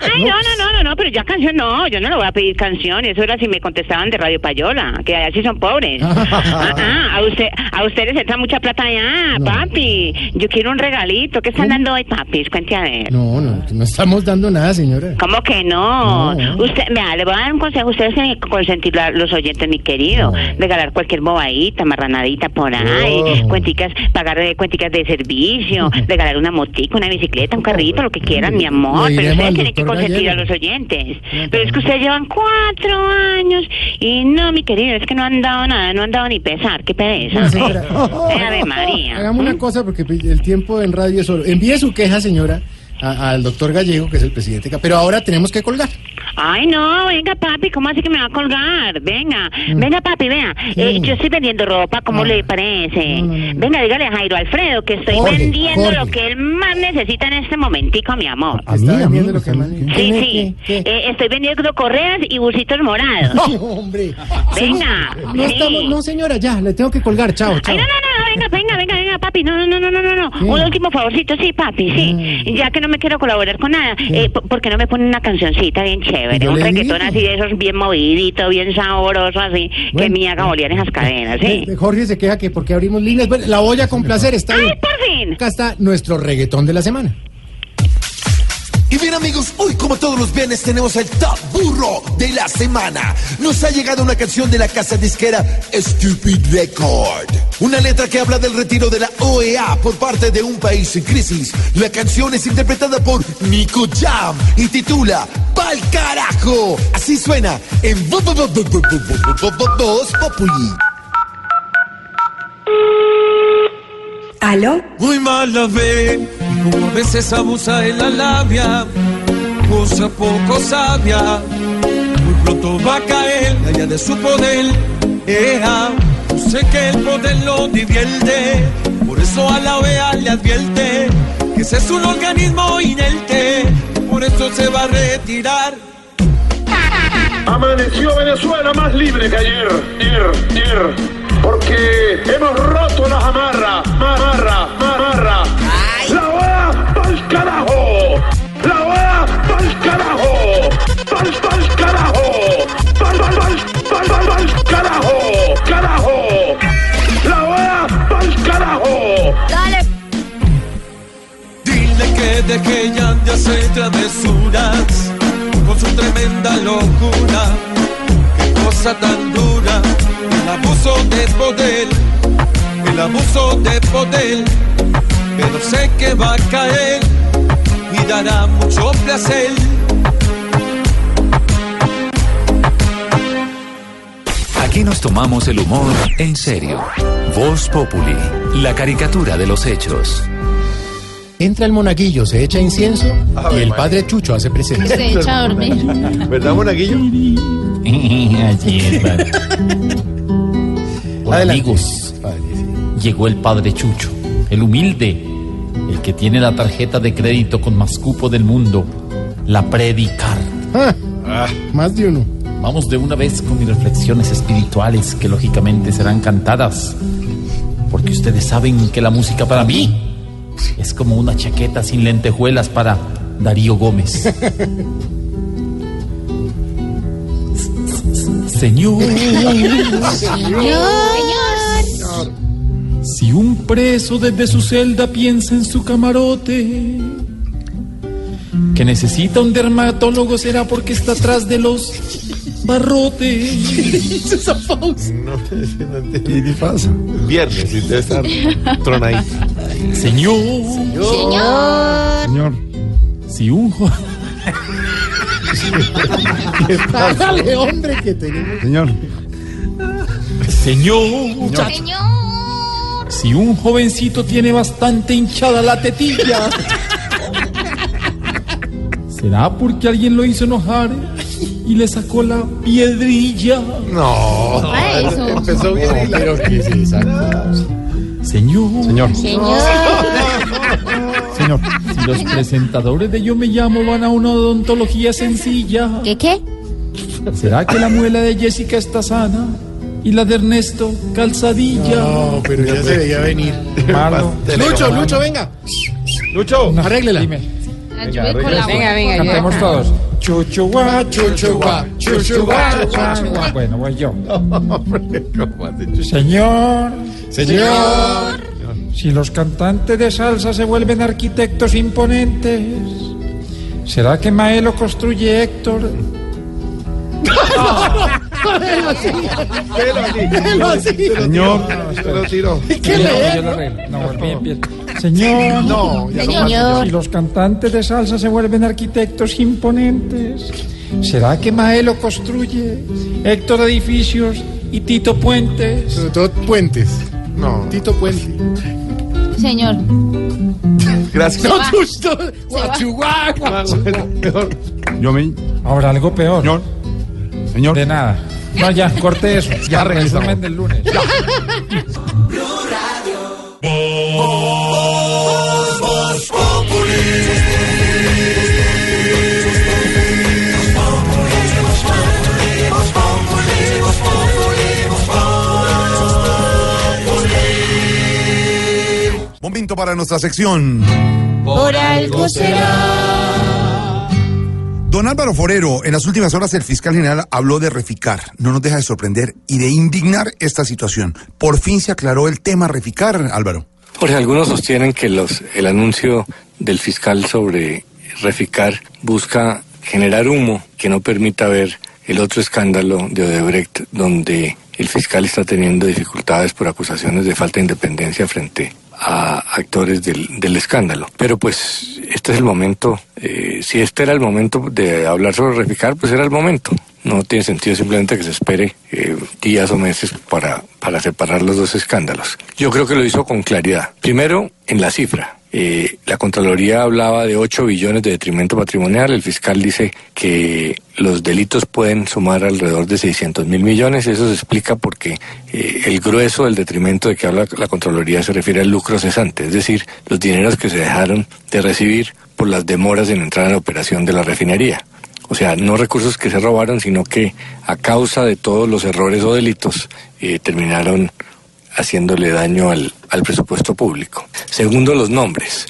Ay, no, no, no, no, no, pero ya canción no, yo no le voy a pedir canción, eso era si me contestaban de Radio Payola, que allá sí son pobres. Ah, ah, a, usted, a ustedes entra mucha plata allá, papi. Yo quiero un regalito, ¿qué están dando hoy, papis? Cuente a ver. No, no, no estamos dando nada, señora. ¿Cómo que no? No. Usted, mira, le voy a dar un consejo. Ustedes tienen que consentir a los oyentes, mi querido. Regalar cualquier bobadita, marranadita por ahí. Cuenticas, pagar eh, cuenticas de servicio. regalar una motica, una bicicleta, un carrito, lo que quieran, mi amor. Pero ustedes tienen que consentir a los oyentes. Pero es que ustedes llevan cuatro años. Y no, mi querido, es que no han dado nada, no han dado ni pesar. Qué pereza. Ave María. Hagamos una cosa porque el tiempo en radio es oro. Envíe su queja, señora, al doctor Gallego, que es el presidente. Pero ahora tenemos que colgar. Ay, no, venga, papi, ¿cómo así que me va a colgar? Venga, venga, papi, vea. Eh, yo estoy vendiendo ropa, ¿cómo le parece? Venga, dígale a Jairo Alfredo que estoy Jorge, vendiendo Jorge. lo que él más necesita en este momentico, mi amor. Está vendiendo lo que más- Sí, ¿Qué, sí. qué, qué? Eh, estoy vendiendo correas y busitos morados. Ay, hombre. Venga, No, sí. estamos, no, señora, ya, le tengo que colgar. Chao, chao. Ay, no, no, no, no, venga, venga, venga, venga, papi, no, no, no, no, no, no, no. ¿Qué? Un último favorcito, sí, papi, sí. Ya que no me quiero colaborar con nada, eh, p- ¿por qué no me ponen una cancioncita bien chévere? Un reggaetón digo. así de esos bien movidito, bien sabroso, así, que me haga bolear esas cadenas, ¿sí? Eh, Jorge se queja que porque abrimos líneas. Bueno, la voy a complacer, está bien. por fin! Acá está nuestro reggaetón de la semana. Y bien amigos, hoy como todos los viernes tenemos el Top Burro de la semana. Nos ha llegado una canción de la casa disquera Stupid Record. Una letra que habla del retiro de la OEA por parte de un país en crisis. La canción es interpretada por Nico Jam y titula Pal carajo. Así suena en Voz Populi. ¿Aló? Muy mala ve, como a veces abusa de la labia, cosa poco sabia. Muy pronto va a caer allá de su poder. Ea, yo sé que el poder lo divierte, por eso a la OEA le advierte que ese es un organismo inerte, por eso se va a retirar. Amaneció Venezuela más libre que ayer, ayer, ayer. Porque hemos roto las amarras, amarra, amarra. La OEA pa'l carajo. La OEA pa'l carajo. Pa'l, pa'l carajo. Pa'l, pa'l, pa'l, pa'l, pa'l, pa'l carajo. Carajo. La OEA pa'l carajo. Dale. Dile que deje ya de hacer travesuras con su tremenda locura. Qué cosa tan dura, el abuso de poder, el abuso de poder. Pero sé que va a caer y dará mucho placer. Aquí nos tomamos el humor en serio. Voz Populi, la caricatura de los hechos. Entra el monaguillo, se echa incienso y el padre Chucho hace presencia. Se echa a dormir. ¿Verdad, monaguillo? Así es, padre. Hola, amigos. Llegó el padre Chucho, el humilde, el que tiene la tarjeta de crédito con más cupo del mundo, la Predicar. Ah, más de uno. Vamos de una vez con mis reflexiones espirituales que lógicamente serán cantadas, porque ustedes saben que la música para mí es como una chaqueta sin lentejuelas para Darío Gómez. Señor. Señor. Si un preso desde su celda piensa en su camarote, que necesita un dermatólogo será porque está atrás de los barrotes. ¿Qué pasa? Viernes, y debe estar tronadito. Señor. Señor. Señor. Si un jo- Hágale, hombre, que tenemos. Señor. Señor. Si un jovencito tiene bastante hinchada la tetilla, será porque alguien lo hizo enojar y le sacó la piedrilla. No. Eso. Empezó bien y la- Pero que sí. Señor. Señor. Señor. Señor. Los presentadores de Yo Me Llamo van a una odontología sencilla. ¿Qué qué? ¿Será que la muela de Jessica está sana? Y la de Ernesto calzadilla. No, pero ya se veía venir. Malo. Lucho, Lucho, venga. Lucho, Arréglela. Dime. La Venga, venga, Cantemos todos. Chuchuá, chuchuá, chuchuá, chuchuá. Bueno, voy yo. Señor, señor, si los cantantes de salsa se vuelven arquitectos imponentes, ¿será que Maelo construye Héctor? Señor. ¿Qué arreglo. No, Señor. si los cantantes de salsa se vuelven arquitectos imponentes, ¿será que Maelo construye Héctor edificios y Tito puentes? Sobre todo puentes. No. Tito Puente. Señor. Gracias. Va. Guachuá, Yo me. Ahora algo peor. Señor. Señor. De nada. No, ya, corte eso. Ya regresamos. Resumen del lunes. Momento para nuestra sección. Por algo será. Don Álvaro Forero, en las últimas horas el fiscal general habló de reficar. No nos deja de sorprender y de indignar esta situación. Por fin se aclaró el tema reficar, Álvaro. Jorge, algunos sostienen que los, el anuncio del fiscal sobre Reficar busca generar humo que no permita ver el otro escándalo de Odebrecht, donde el fiscal está teniendo dificultades por acusaciones de falta de independencia frente a actores del, del escándalo. Pero pues este es el momento, eh, si este era el momento de hablar sobre Reficar, pues era el momento. No tiene sentido simplemente que se espere eh, días o meses para, para separar los dos escándalos. Yo creo que lo hizo con claridad. Primero, en la cifra. Eh, la Contraloría hablaba de 8 billones de detrimento patrimonial. El fiscal dice que los delitos pueden sumar alrededor de 600 mil millones. Eso se explica porque eh, el grueso del detrimento de que habla la Contraloría se refiere al lucro cesante, es decir, los dineros que se dejaron de recibir por las demoras en entrar en la operación de la refinería. O sea, no recursos que se robaron, sino que a causa de todos los errores o delitos eh, terminaron haciéndole daño al, al presupuesto público. Segundo, los nombres.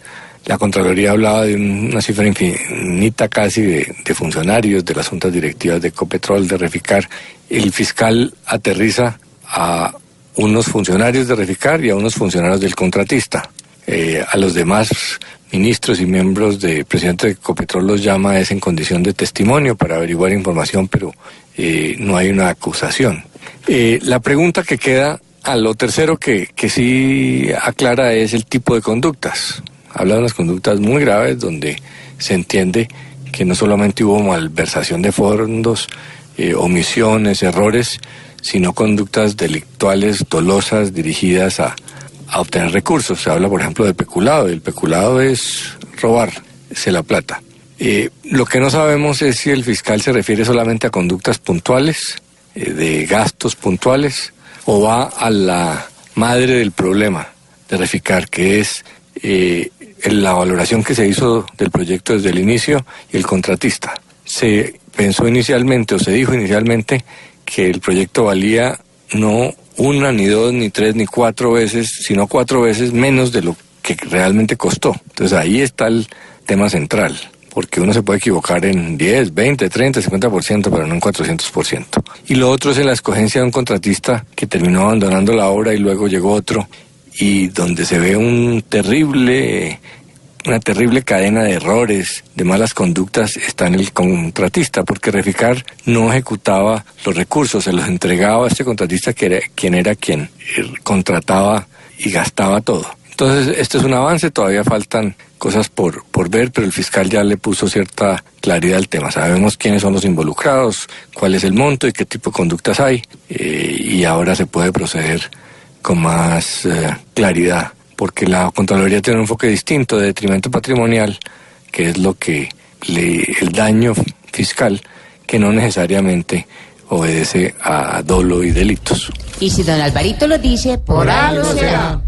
La Contraloría hablaba de una cifra infinita casi de, funcionarios de las juntas directivas de Ecopetrol, de Reficar. El fiscal aterriza a unos funcionarios de Reficar y a unos funcionarios del contratista. Eh, a los demás ministros y miembros de presidente de Ecopetrol los llama es en condición de testimonio para averiguar información, pero eh, no hay una acusación. Eh, la pregunta que queda a lo tercero que, que sí aclara es el tipo de conductas. Habla de unas conductas muy graves donde se entiende que no solamente hubo malversación de fondos, eh, omisiones, errores, sino conductas delictuales dolosas dirigidas a, a obtener recursos. Se habla, por ejemplo, de peculado, y el peculado es robarse la plata. Eh, lo que no sabemos es si el fiscal se refiere solamente a conductas puntuales, eh, de gastos puntuales, o va a la madre del problema de Reficar, que es eh, la valoración que se hizo del proyecto desde el inicio y el contratista. Se pensó inicialmente o se dijo inicialmente que el proyecto valía no una, ni dos, ni tres, ni cuatro veces, sino cuatro veces menos de lo que realmente costó. Entonces ahí está el tema central porque uno se puede equivocar en 10, 20, 30, 50%, pero no en 400%. Y lo otro es en la escogencia de un contratista que terminó abandonando la obra y luego llegó otro, y donde se ve un terrible, una terrible cadena de errores, de malas conductas, está en el contratista, porque Reficar no ejecutaba los recursos, se los entregaba a este contratista que era quien era quien eh, contrataba y gastaba todo. Entonces, este es un avance, todavía faltan cosas por, por ver, pero el fiscal ya le puso cierta claridad al tema. Sabemos quiénes son los involucrados, cuál es el monto y qué tipo de conductas hay, eh, y ahora se puede proceder con más eh, claridad, porque la Contraloría tiene un enfoque distinto de detrimento patrimonial, que es lo que le, el daño fiscal, que no necesariamente obedece a dolo y delitos. Y si don Alvarito lo dice, por algo será.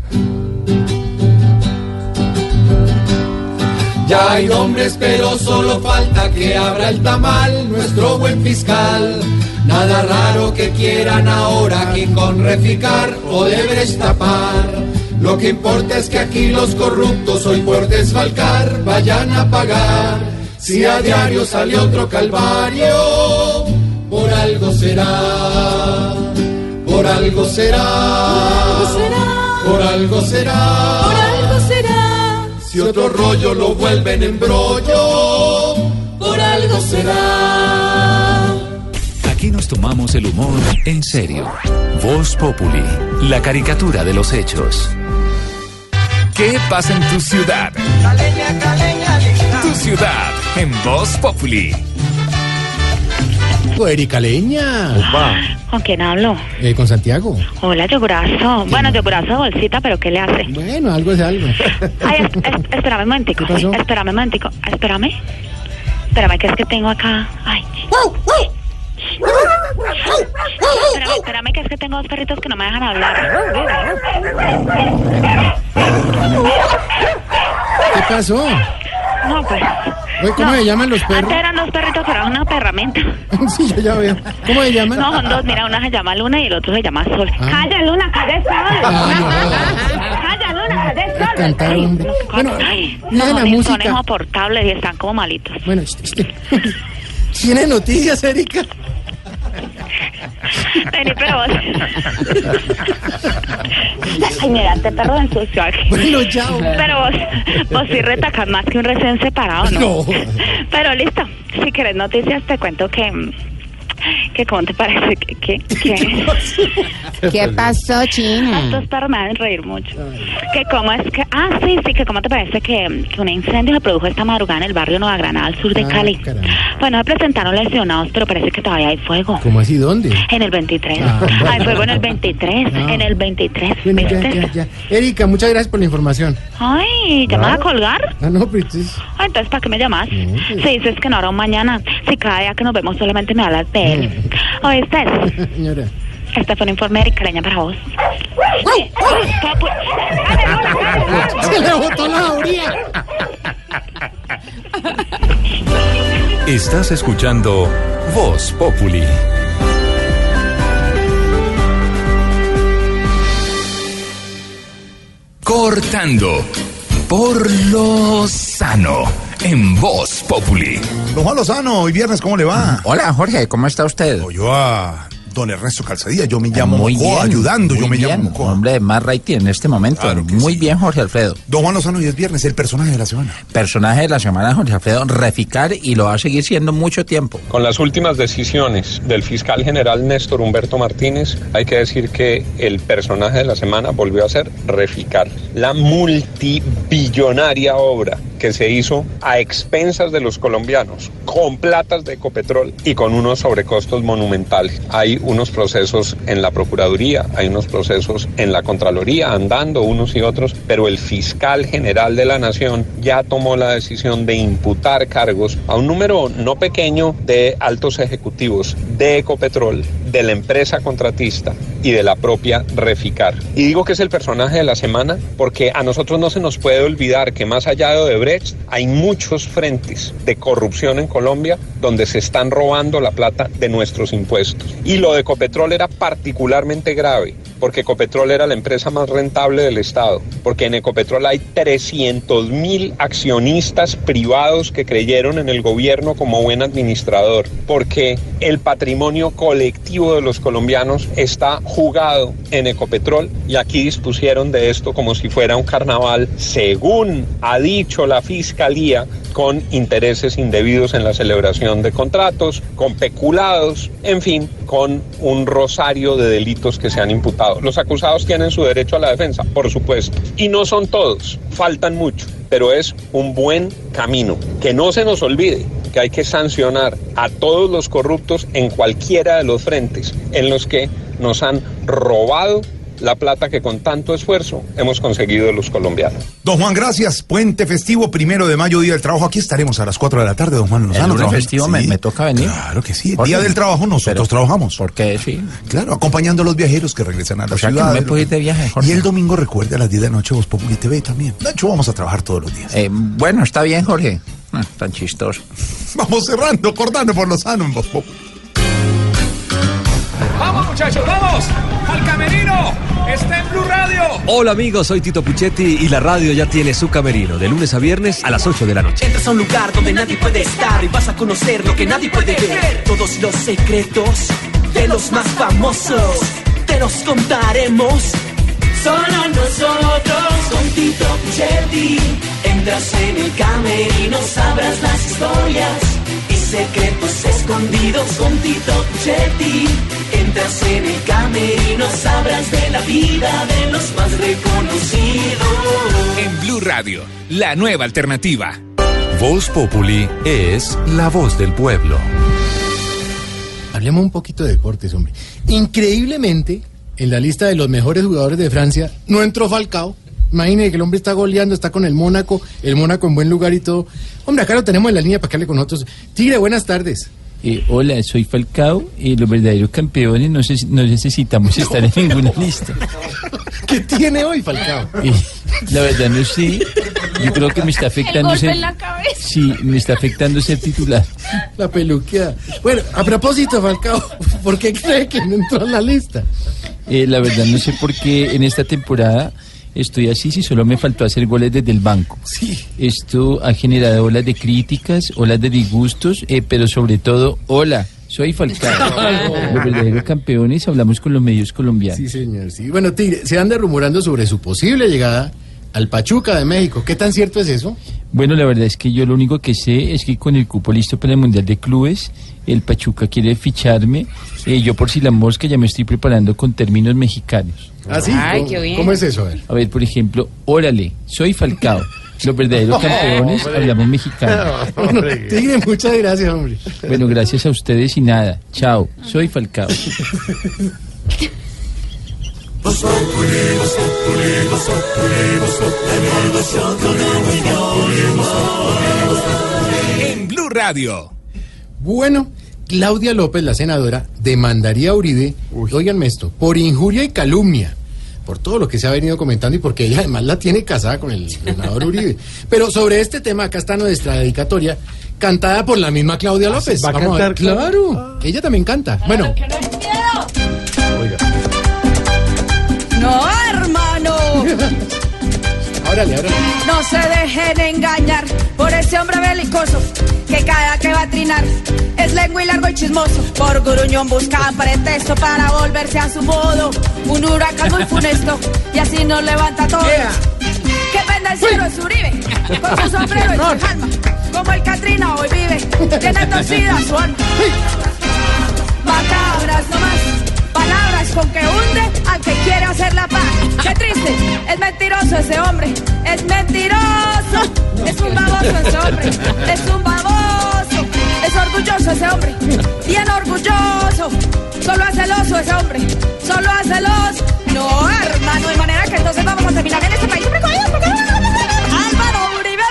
Ya hay nombres, pero solo falta que abra el tamal nuestro buen fiscal. Nada raro que quieran ahora que con reficar o debes tapar. Lo que importa es que aquí los corruptos hoy por desfalcar vayan a pagar. Si a diario sale otro calvario, por algo será, por algo será, por algo será, Por algo será, Si otro rollo lo vuelven embrollo, por algo será. Aquí nos tomamos el humor en serio. Voz Populi, la caricatura de los hechos. ¿Qué pasa en tu ciudad? Tu ciudad en Voz Populi. Erika Leña. ¿Con quién hablo? Eh, con Santiago. Hola, yogurazo. Bueno, yogurazo de bolsita, pero ¿qué le hace? Bueno, algo es algo. Ay, es- es- espérame un momentico. ¿Qué pasó? Espérame un momentico. Espérame. Espérame, que es que tengo acá. Ay. Espérame, espérame, que es que tengo dos perritos que no me dejan hablar. ¿Qué pasó? No, pues. ¿Cómo no. se llaman los perros? Antes eran dos perritos, pero ahora una perramenta. sí, yo ya veo. ¿Cómo se llaman? No, son dos. Mira, una se llama Luna y el otro se llama Sol. Ah. ¡Calla, Luna! ¡Calla, Sol! ¡Calla, Luna! ¡Calla, Sol! Ay, no, Bueno, ay, no, la son música. insoportables y están como malitos. Bueno, ¿tiene noticias, Erika? Vení, pero vos. Ay, mira, este perro ensució aquí. Bueno, ya. Pero vos, vos sí retacas más que un recién separado, ¿no? No. Pero listo, si querés noticias te cuento que... que ¿Cómo te parece? que que que ¿Qué pasó, China? Estos perros me hacen reír mucho. Que cómo es que... Ah, sí, sí, que cómo te parece que, que un incendio se produjo esta madrugada en el barrio Nueva Granada, al sur de Ah, Cali. caramba. Bueno, se presentaron lesionados, pero parece que todavía hay fuego. ¿Cómo así? ¿Dónde? En el 23. Ah. Hay fuego en el 23. Ah. En el 23. Bueno, ya, ¿viste? ya, ya. Erika, muchas gracias por la información. Ay, ¿llamas a Claro. colgar? Ah, no, pero entonces... Ah, entonces, ¿para qué me llamas? pues. Si dices que no hará un mañana. Si cada día que nos vemos solamente me hablas de él. ¿Oíste? Señora. Este fue un informe de Caleña para vos. Se le botó la jauría. Estás escuchando Voz Populi. Cortando por lo sano en Voz Populi. Don Juan Lozano, hoy viernes, ¿cómo le va? Hola, Jorge, ¿cómo está usted? Yo a don Ernesto Calzadilla, yo me llamo Muy Mocoa, bien, ayudando, yo me bien. llamo Mocoa. Hombre, más rating en este momento. Claro muy bien, Jorge Alfredo. Don Juan Lozano, hoy es viernes, el personaje de la semana. Personaje de la semana, Jorge Alfredo, reficar y lo va a seguir siendo mucho tiempo. Con las últimas decisiones del fiscal general Néstor Humberto Martínez, hay que decir que el personaje de la semana volvió a ser Reficar, la multibillonaria obra que se hizo a expensas de los colombianos, con platas de Ecopetrol y con unos sobrecostos monumentales. Hay unos procesos en la Procuraduría, hay unos procesos en la Contraloría, andando unos y otros, pero el fiscal general de la Nación ya tomó la decisión de imputar cargos a un número no pequeño de altos ejecutivos de Ecopetrol, de la empresa contratista y de la propia Reficar. Y digo que es el personaje de la semana porque a nosotros no se nos puede olvidar que más allá de Odebrecht hay muchos frentes de corrupción en Colombia donde se están robando la plata de nuestros impuestos. Y lo de Ecopetrol era particularmente grave porque Ecopetrol era la empresa más rentable del Estado, porque en Ecopetrol hay 300 mil accionistas privados que creyeron en el gobierno como buen administrador, porque el patrimonio colectivo de los colombianos está jugado en Ecopetrol y aquí dispusieron de esto como si fuera un carnaval, según ha dicho la Fiscalía, con intereses indebidos en la celebración de contratos, con peculados, en fin, con un rosario de delitos que se han imputado. Los acusados tienen su derecho a la defensa, por supuesto, y no son todos, faltan mucho, pero es un buen camino. Que no se nos olvide que hay que sancionar a todos los corruptos en cualquiera de los frentes en los que nos han robado la plata que con tanto esfuerzo hemos conseguido los colombianos. Don Juan, gracias. Puente festivo, primero de mayo, Día del Trabajo. Aquí estaremos a las 4 de la tarde, don Juan El Lozano. lunes trabajando. festivo me, Sí. me toca venir. Claro que sí. El Día del Trabajo nosotros pero- trabajamos. Porque sí. Claro, acompañando a los viajeros que regresan a la O sea que ciudad. no me puedo ir de viaje, Jorge. Y el domingo recuerde a las 10 de la noche Voz Populi TV también. De hecho, vamos a trabajar todos los días. Eh, bueno, está bien, Jorge. Ah, tan chistoso. Vamos cerrando, cortando por Lozano en Voz Populi. ¡Vamos, muchachos, vamos! ¡Al camerino! ¡Está en Blue Radio! Hola amigos, soy Tito Puchetti y la radio ya tiene su camerino de lunes a viernes a las 8 de la noche. Entras a un lugar donde nadie puede estar y vas a conocer lo que nadie puede ver. Todos los secretos de los más famosos te los contaremos. Solo nosotros con Tito Puchetti. Entras en el camerino, sabrás las historias secretos escondidos con Tito Puchetti. Entras en el camerino, sabrás de la vida de los más reconocidos. En Blue Radio, la nueva alternativa. Voz Populi es la voz del pueblo. Hablemos un poquito de deportes, hombre. Increíblemente, en la lista de los mejores jugadores de Francia, no entró Falcao. Imagínese que el hombre está goleando, está con el Mónaco, el Mónaco en buen lugar y todo. Hombre, acá lo tenemos en la línea para que hable con nosotros. Tigre, buenas tardes. Eh, hola, soy Falcao y los verdaderos campeones no, se- no necesitamos estar en ninguna lista. ¿Qué tiene hoy Falcao? Eh, la verdad no sé. Yo creo que me está afectando golpe ser. en la cabeza. Sí, me está afectando ser titular. La peluqueada. Bueno, a propósito, Falcao, ¿por qué cree que no entró en la lista? Eh, la verdad no sé por qué en esta temporada estoy así si solo me faltó hacer goles desde el banco. Sí. Esto ha generado olas de críticas, olas de disgustos, eh, pero sobre todo, hola, soy Falcao. los verdaderos campeones hablamos con los medios colombianos. Sí, señor, sí. Bueno, Tigre, se anda rumorando sobre su posible llegada al Pachuca de México. ¿Qué tan cierto es eso? Bueno, la verdad es que yo lo único que sé es que con el cupo listo para el Mundial de Clubes, el Pachuca quiere ficharme. Eh, yo por si la mosca ya me estoy preparando con términos mexicanos. ¿Ah, sí? Ay, ¿Cómo- qué bien. ¿Cómo es eso? A ver. A ver, por ejemplo, órale, soy Falcao. Los verdaderos campeones hablamos mexicano. Tigre, muchas gracias, hombre. Bueno, gracias a ustedes y nada. Chao, soy Falcao. En Blue Radio. Bueno, Claudia López, la senadora, demandaría a Uribe, oiganme esto, por injuria y calumnia, por todo lo que se ha venido comentando y porque ella además la tiene casada con el senador Uribe. Pero sobre este tema, acá está nuestra dedicatoria, cantada por la misma Claudia López. ¿Va a Vamos cantar, Claudia? Claro, ella también canta. Bueno, órale, órale. No se dejen engañar por ese hombre belicoso que cada que va a trinar es lengua y largo y chismoso. Por gruñón buscan pretexto para volverse a su modo. Un huracán muy funesto y así nos levanta todo. Que penda el cielo es Uribe con su sombrero y su alma. Como el Catrina hoy vive, tiene torcida su alma. Macabras nomás, palabras con que hunde al que quiere hacer la paz. Qué triste, es mentiroso ese hombre, es mentiroso, es un baboso ese hombre, es un baboso, es orgulloso ese hombre, bien orgulloso, solo hace el oso ese hombre, solo hace el oso. No, hermano, de manera que entonces vamos a terminar en este país. ellos, porque- Álvaro Uribe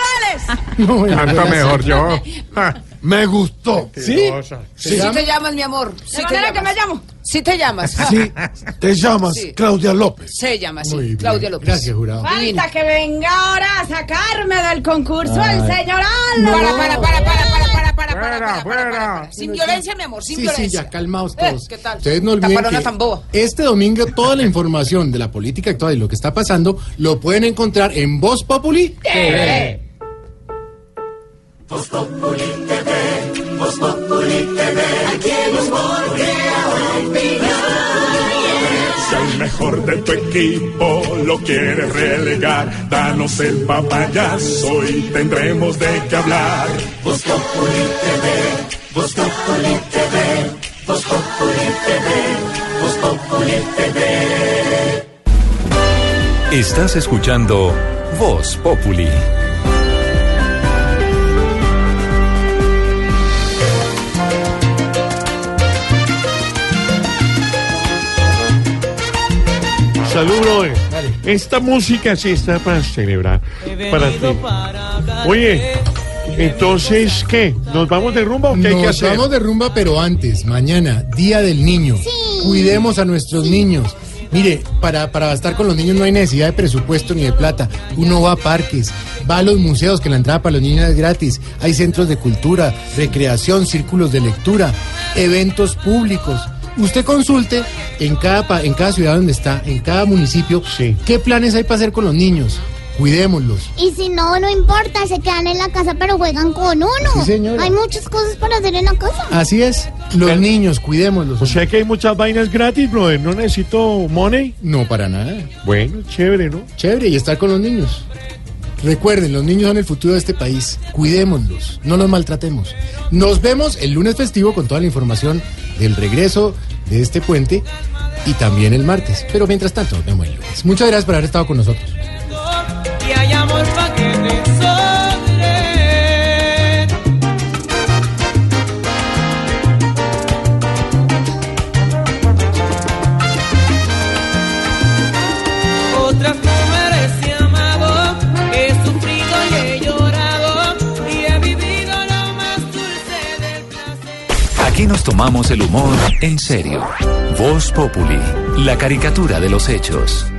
Vélez. Tanto mejor yo. Me gustó. ¿Sí? Sí te llamas, mi amor. Sí te llamas. que me llamo? Sí te llamas. Sí, te llamas. Claudia López. Se llama así, Claudia. López. Gracias, jurado. Falta que venga ahora a sacarme del concurso Ay. el señor Alba. No. Para, para, para, para, para, para, para, para, para, para, Sin violencia, mi amor, sin sí, violencia. Sí, ya, calmaos eh, todos. ¿Qué tal? Ustedes no olviden Taparona que tan este domingo toda la información de la política actual y lo que está pasando lo pueden encontrar en Voz Populi TV. Voz Populi TV, Voz Populi TV. Aquí mejor de tu equipo lo quieres relegar, danos el papayazo y tendremos de qué hablar. Voz Populi TV, Voz Populi TV, Voz Populi TV, Voz Populi TV. Estás escuchando Voz Populi. Salud, brother. Esta música sí está para celebrar. Para ti. Oye, entonces, ¿qué? ¿Nos vamos de rumba o qué hay que Nos hacer? vamos de rumba, pero antes, mañana, Día del Niño. Cuidemos a nuestros niños. Mire, para, para estar con los niños no hay necesidad de presupuesto ni de plata. Uno va a parques, va a los museos, que la entrada para los niños es gratis. Hay centros de cultura, recreación, círculos de lectura, eventos públicos. Usted consulte en cada, pa- en cada ciudad donde está, en cada municipio, qué planes hay para hacer con los niños. Cuidémoslos. Y si no, no importa, se quedan en la casa pero juegan con uno. Sí, señora. Hay muchas cosas para hacer en la casa. Así es. Los niños, cuidémoslos. O sea que hay muchas vainas gratis, brother. No necesito money. No, para nada. Bueno, chévere, ¿no? Chévere, y estar con los niños. Recuerden, los niños son el futuro de este país. Cuidémoslos, no los maltratemos. Nos vemos el lunes festivo con toda la información del regreso de este puente y también el martes. Pero mientras tanto, nos vemos el lunes. Muchas gracias por haber estado con nosotros. Tomamos el humor en serio. Voz Populi, la caricatura de los hechos.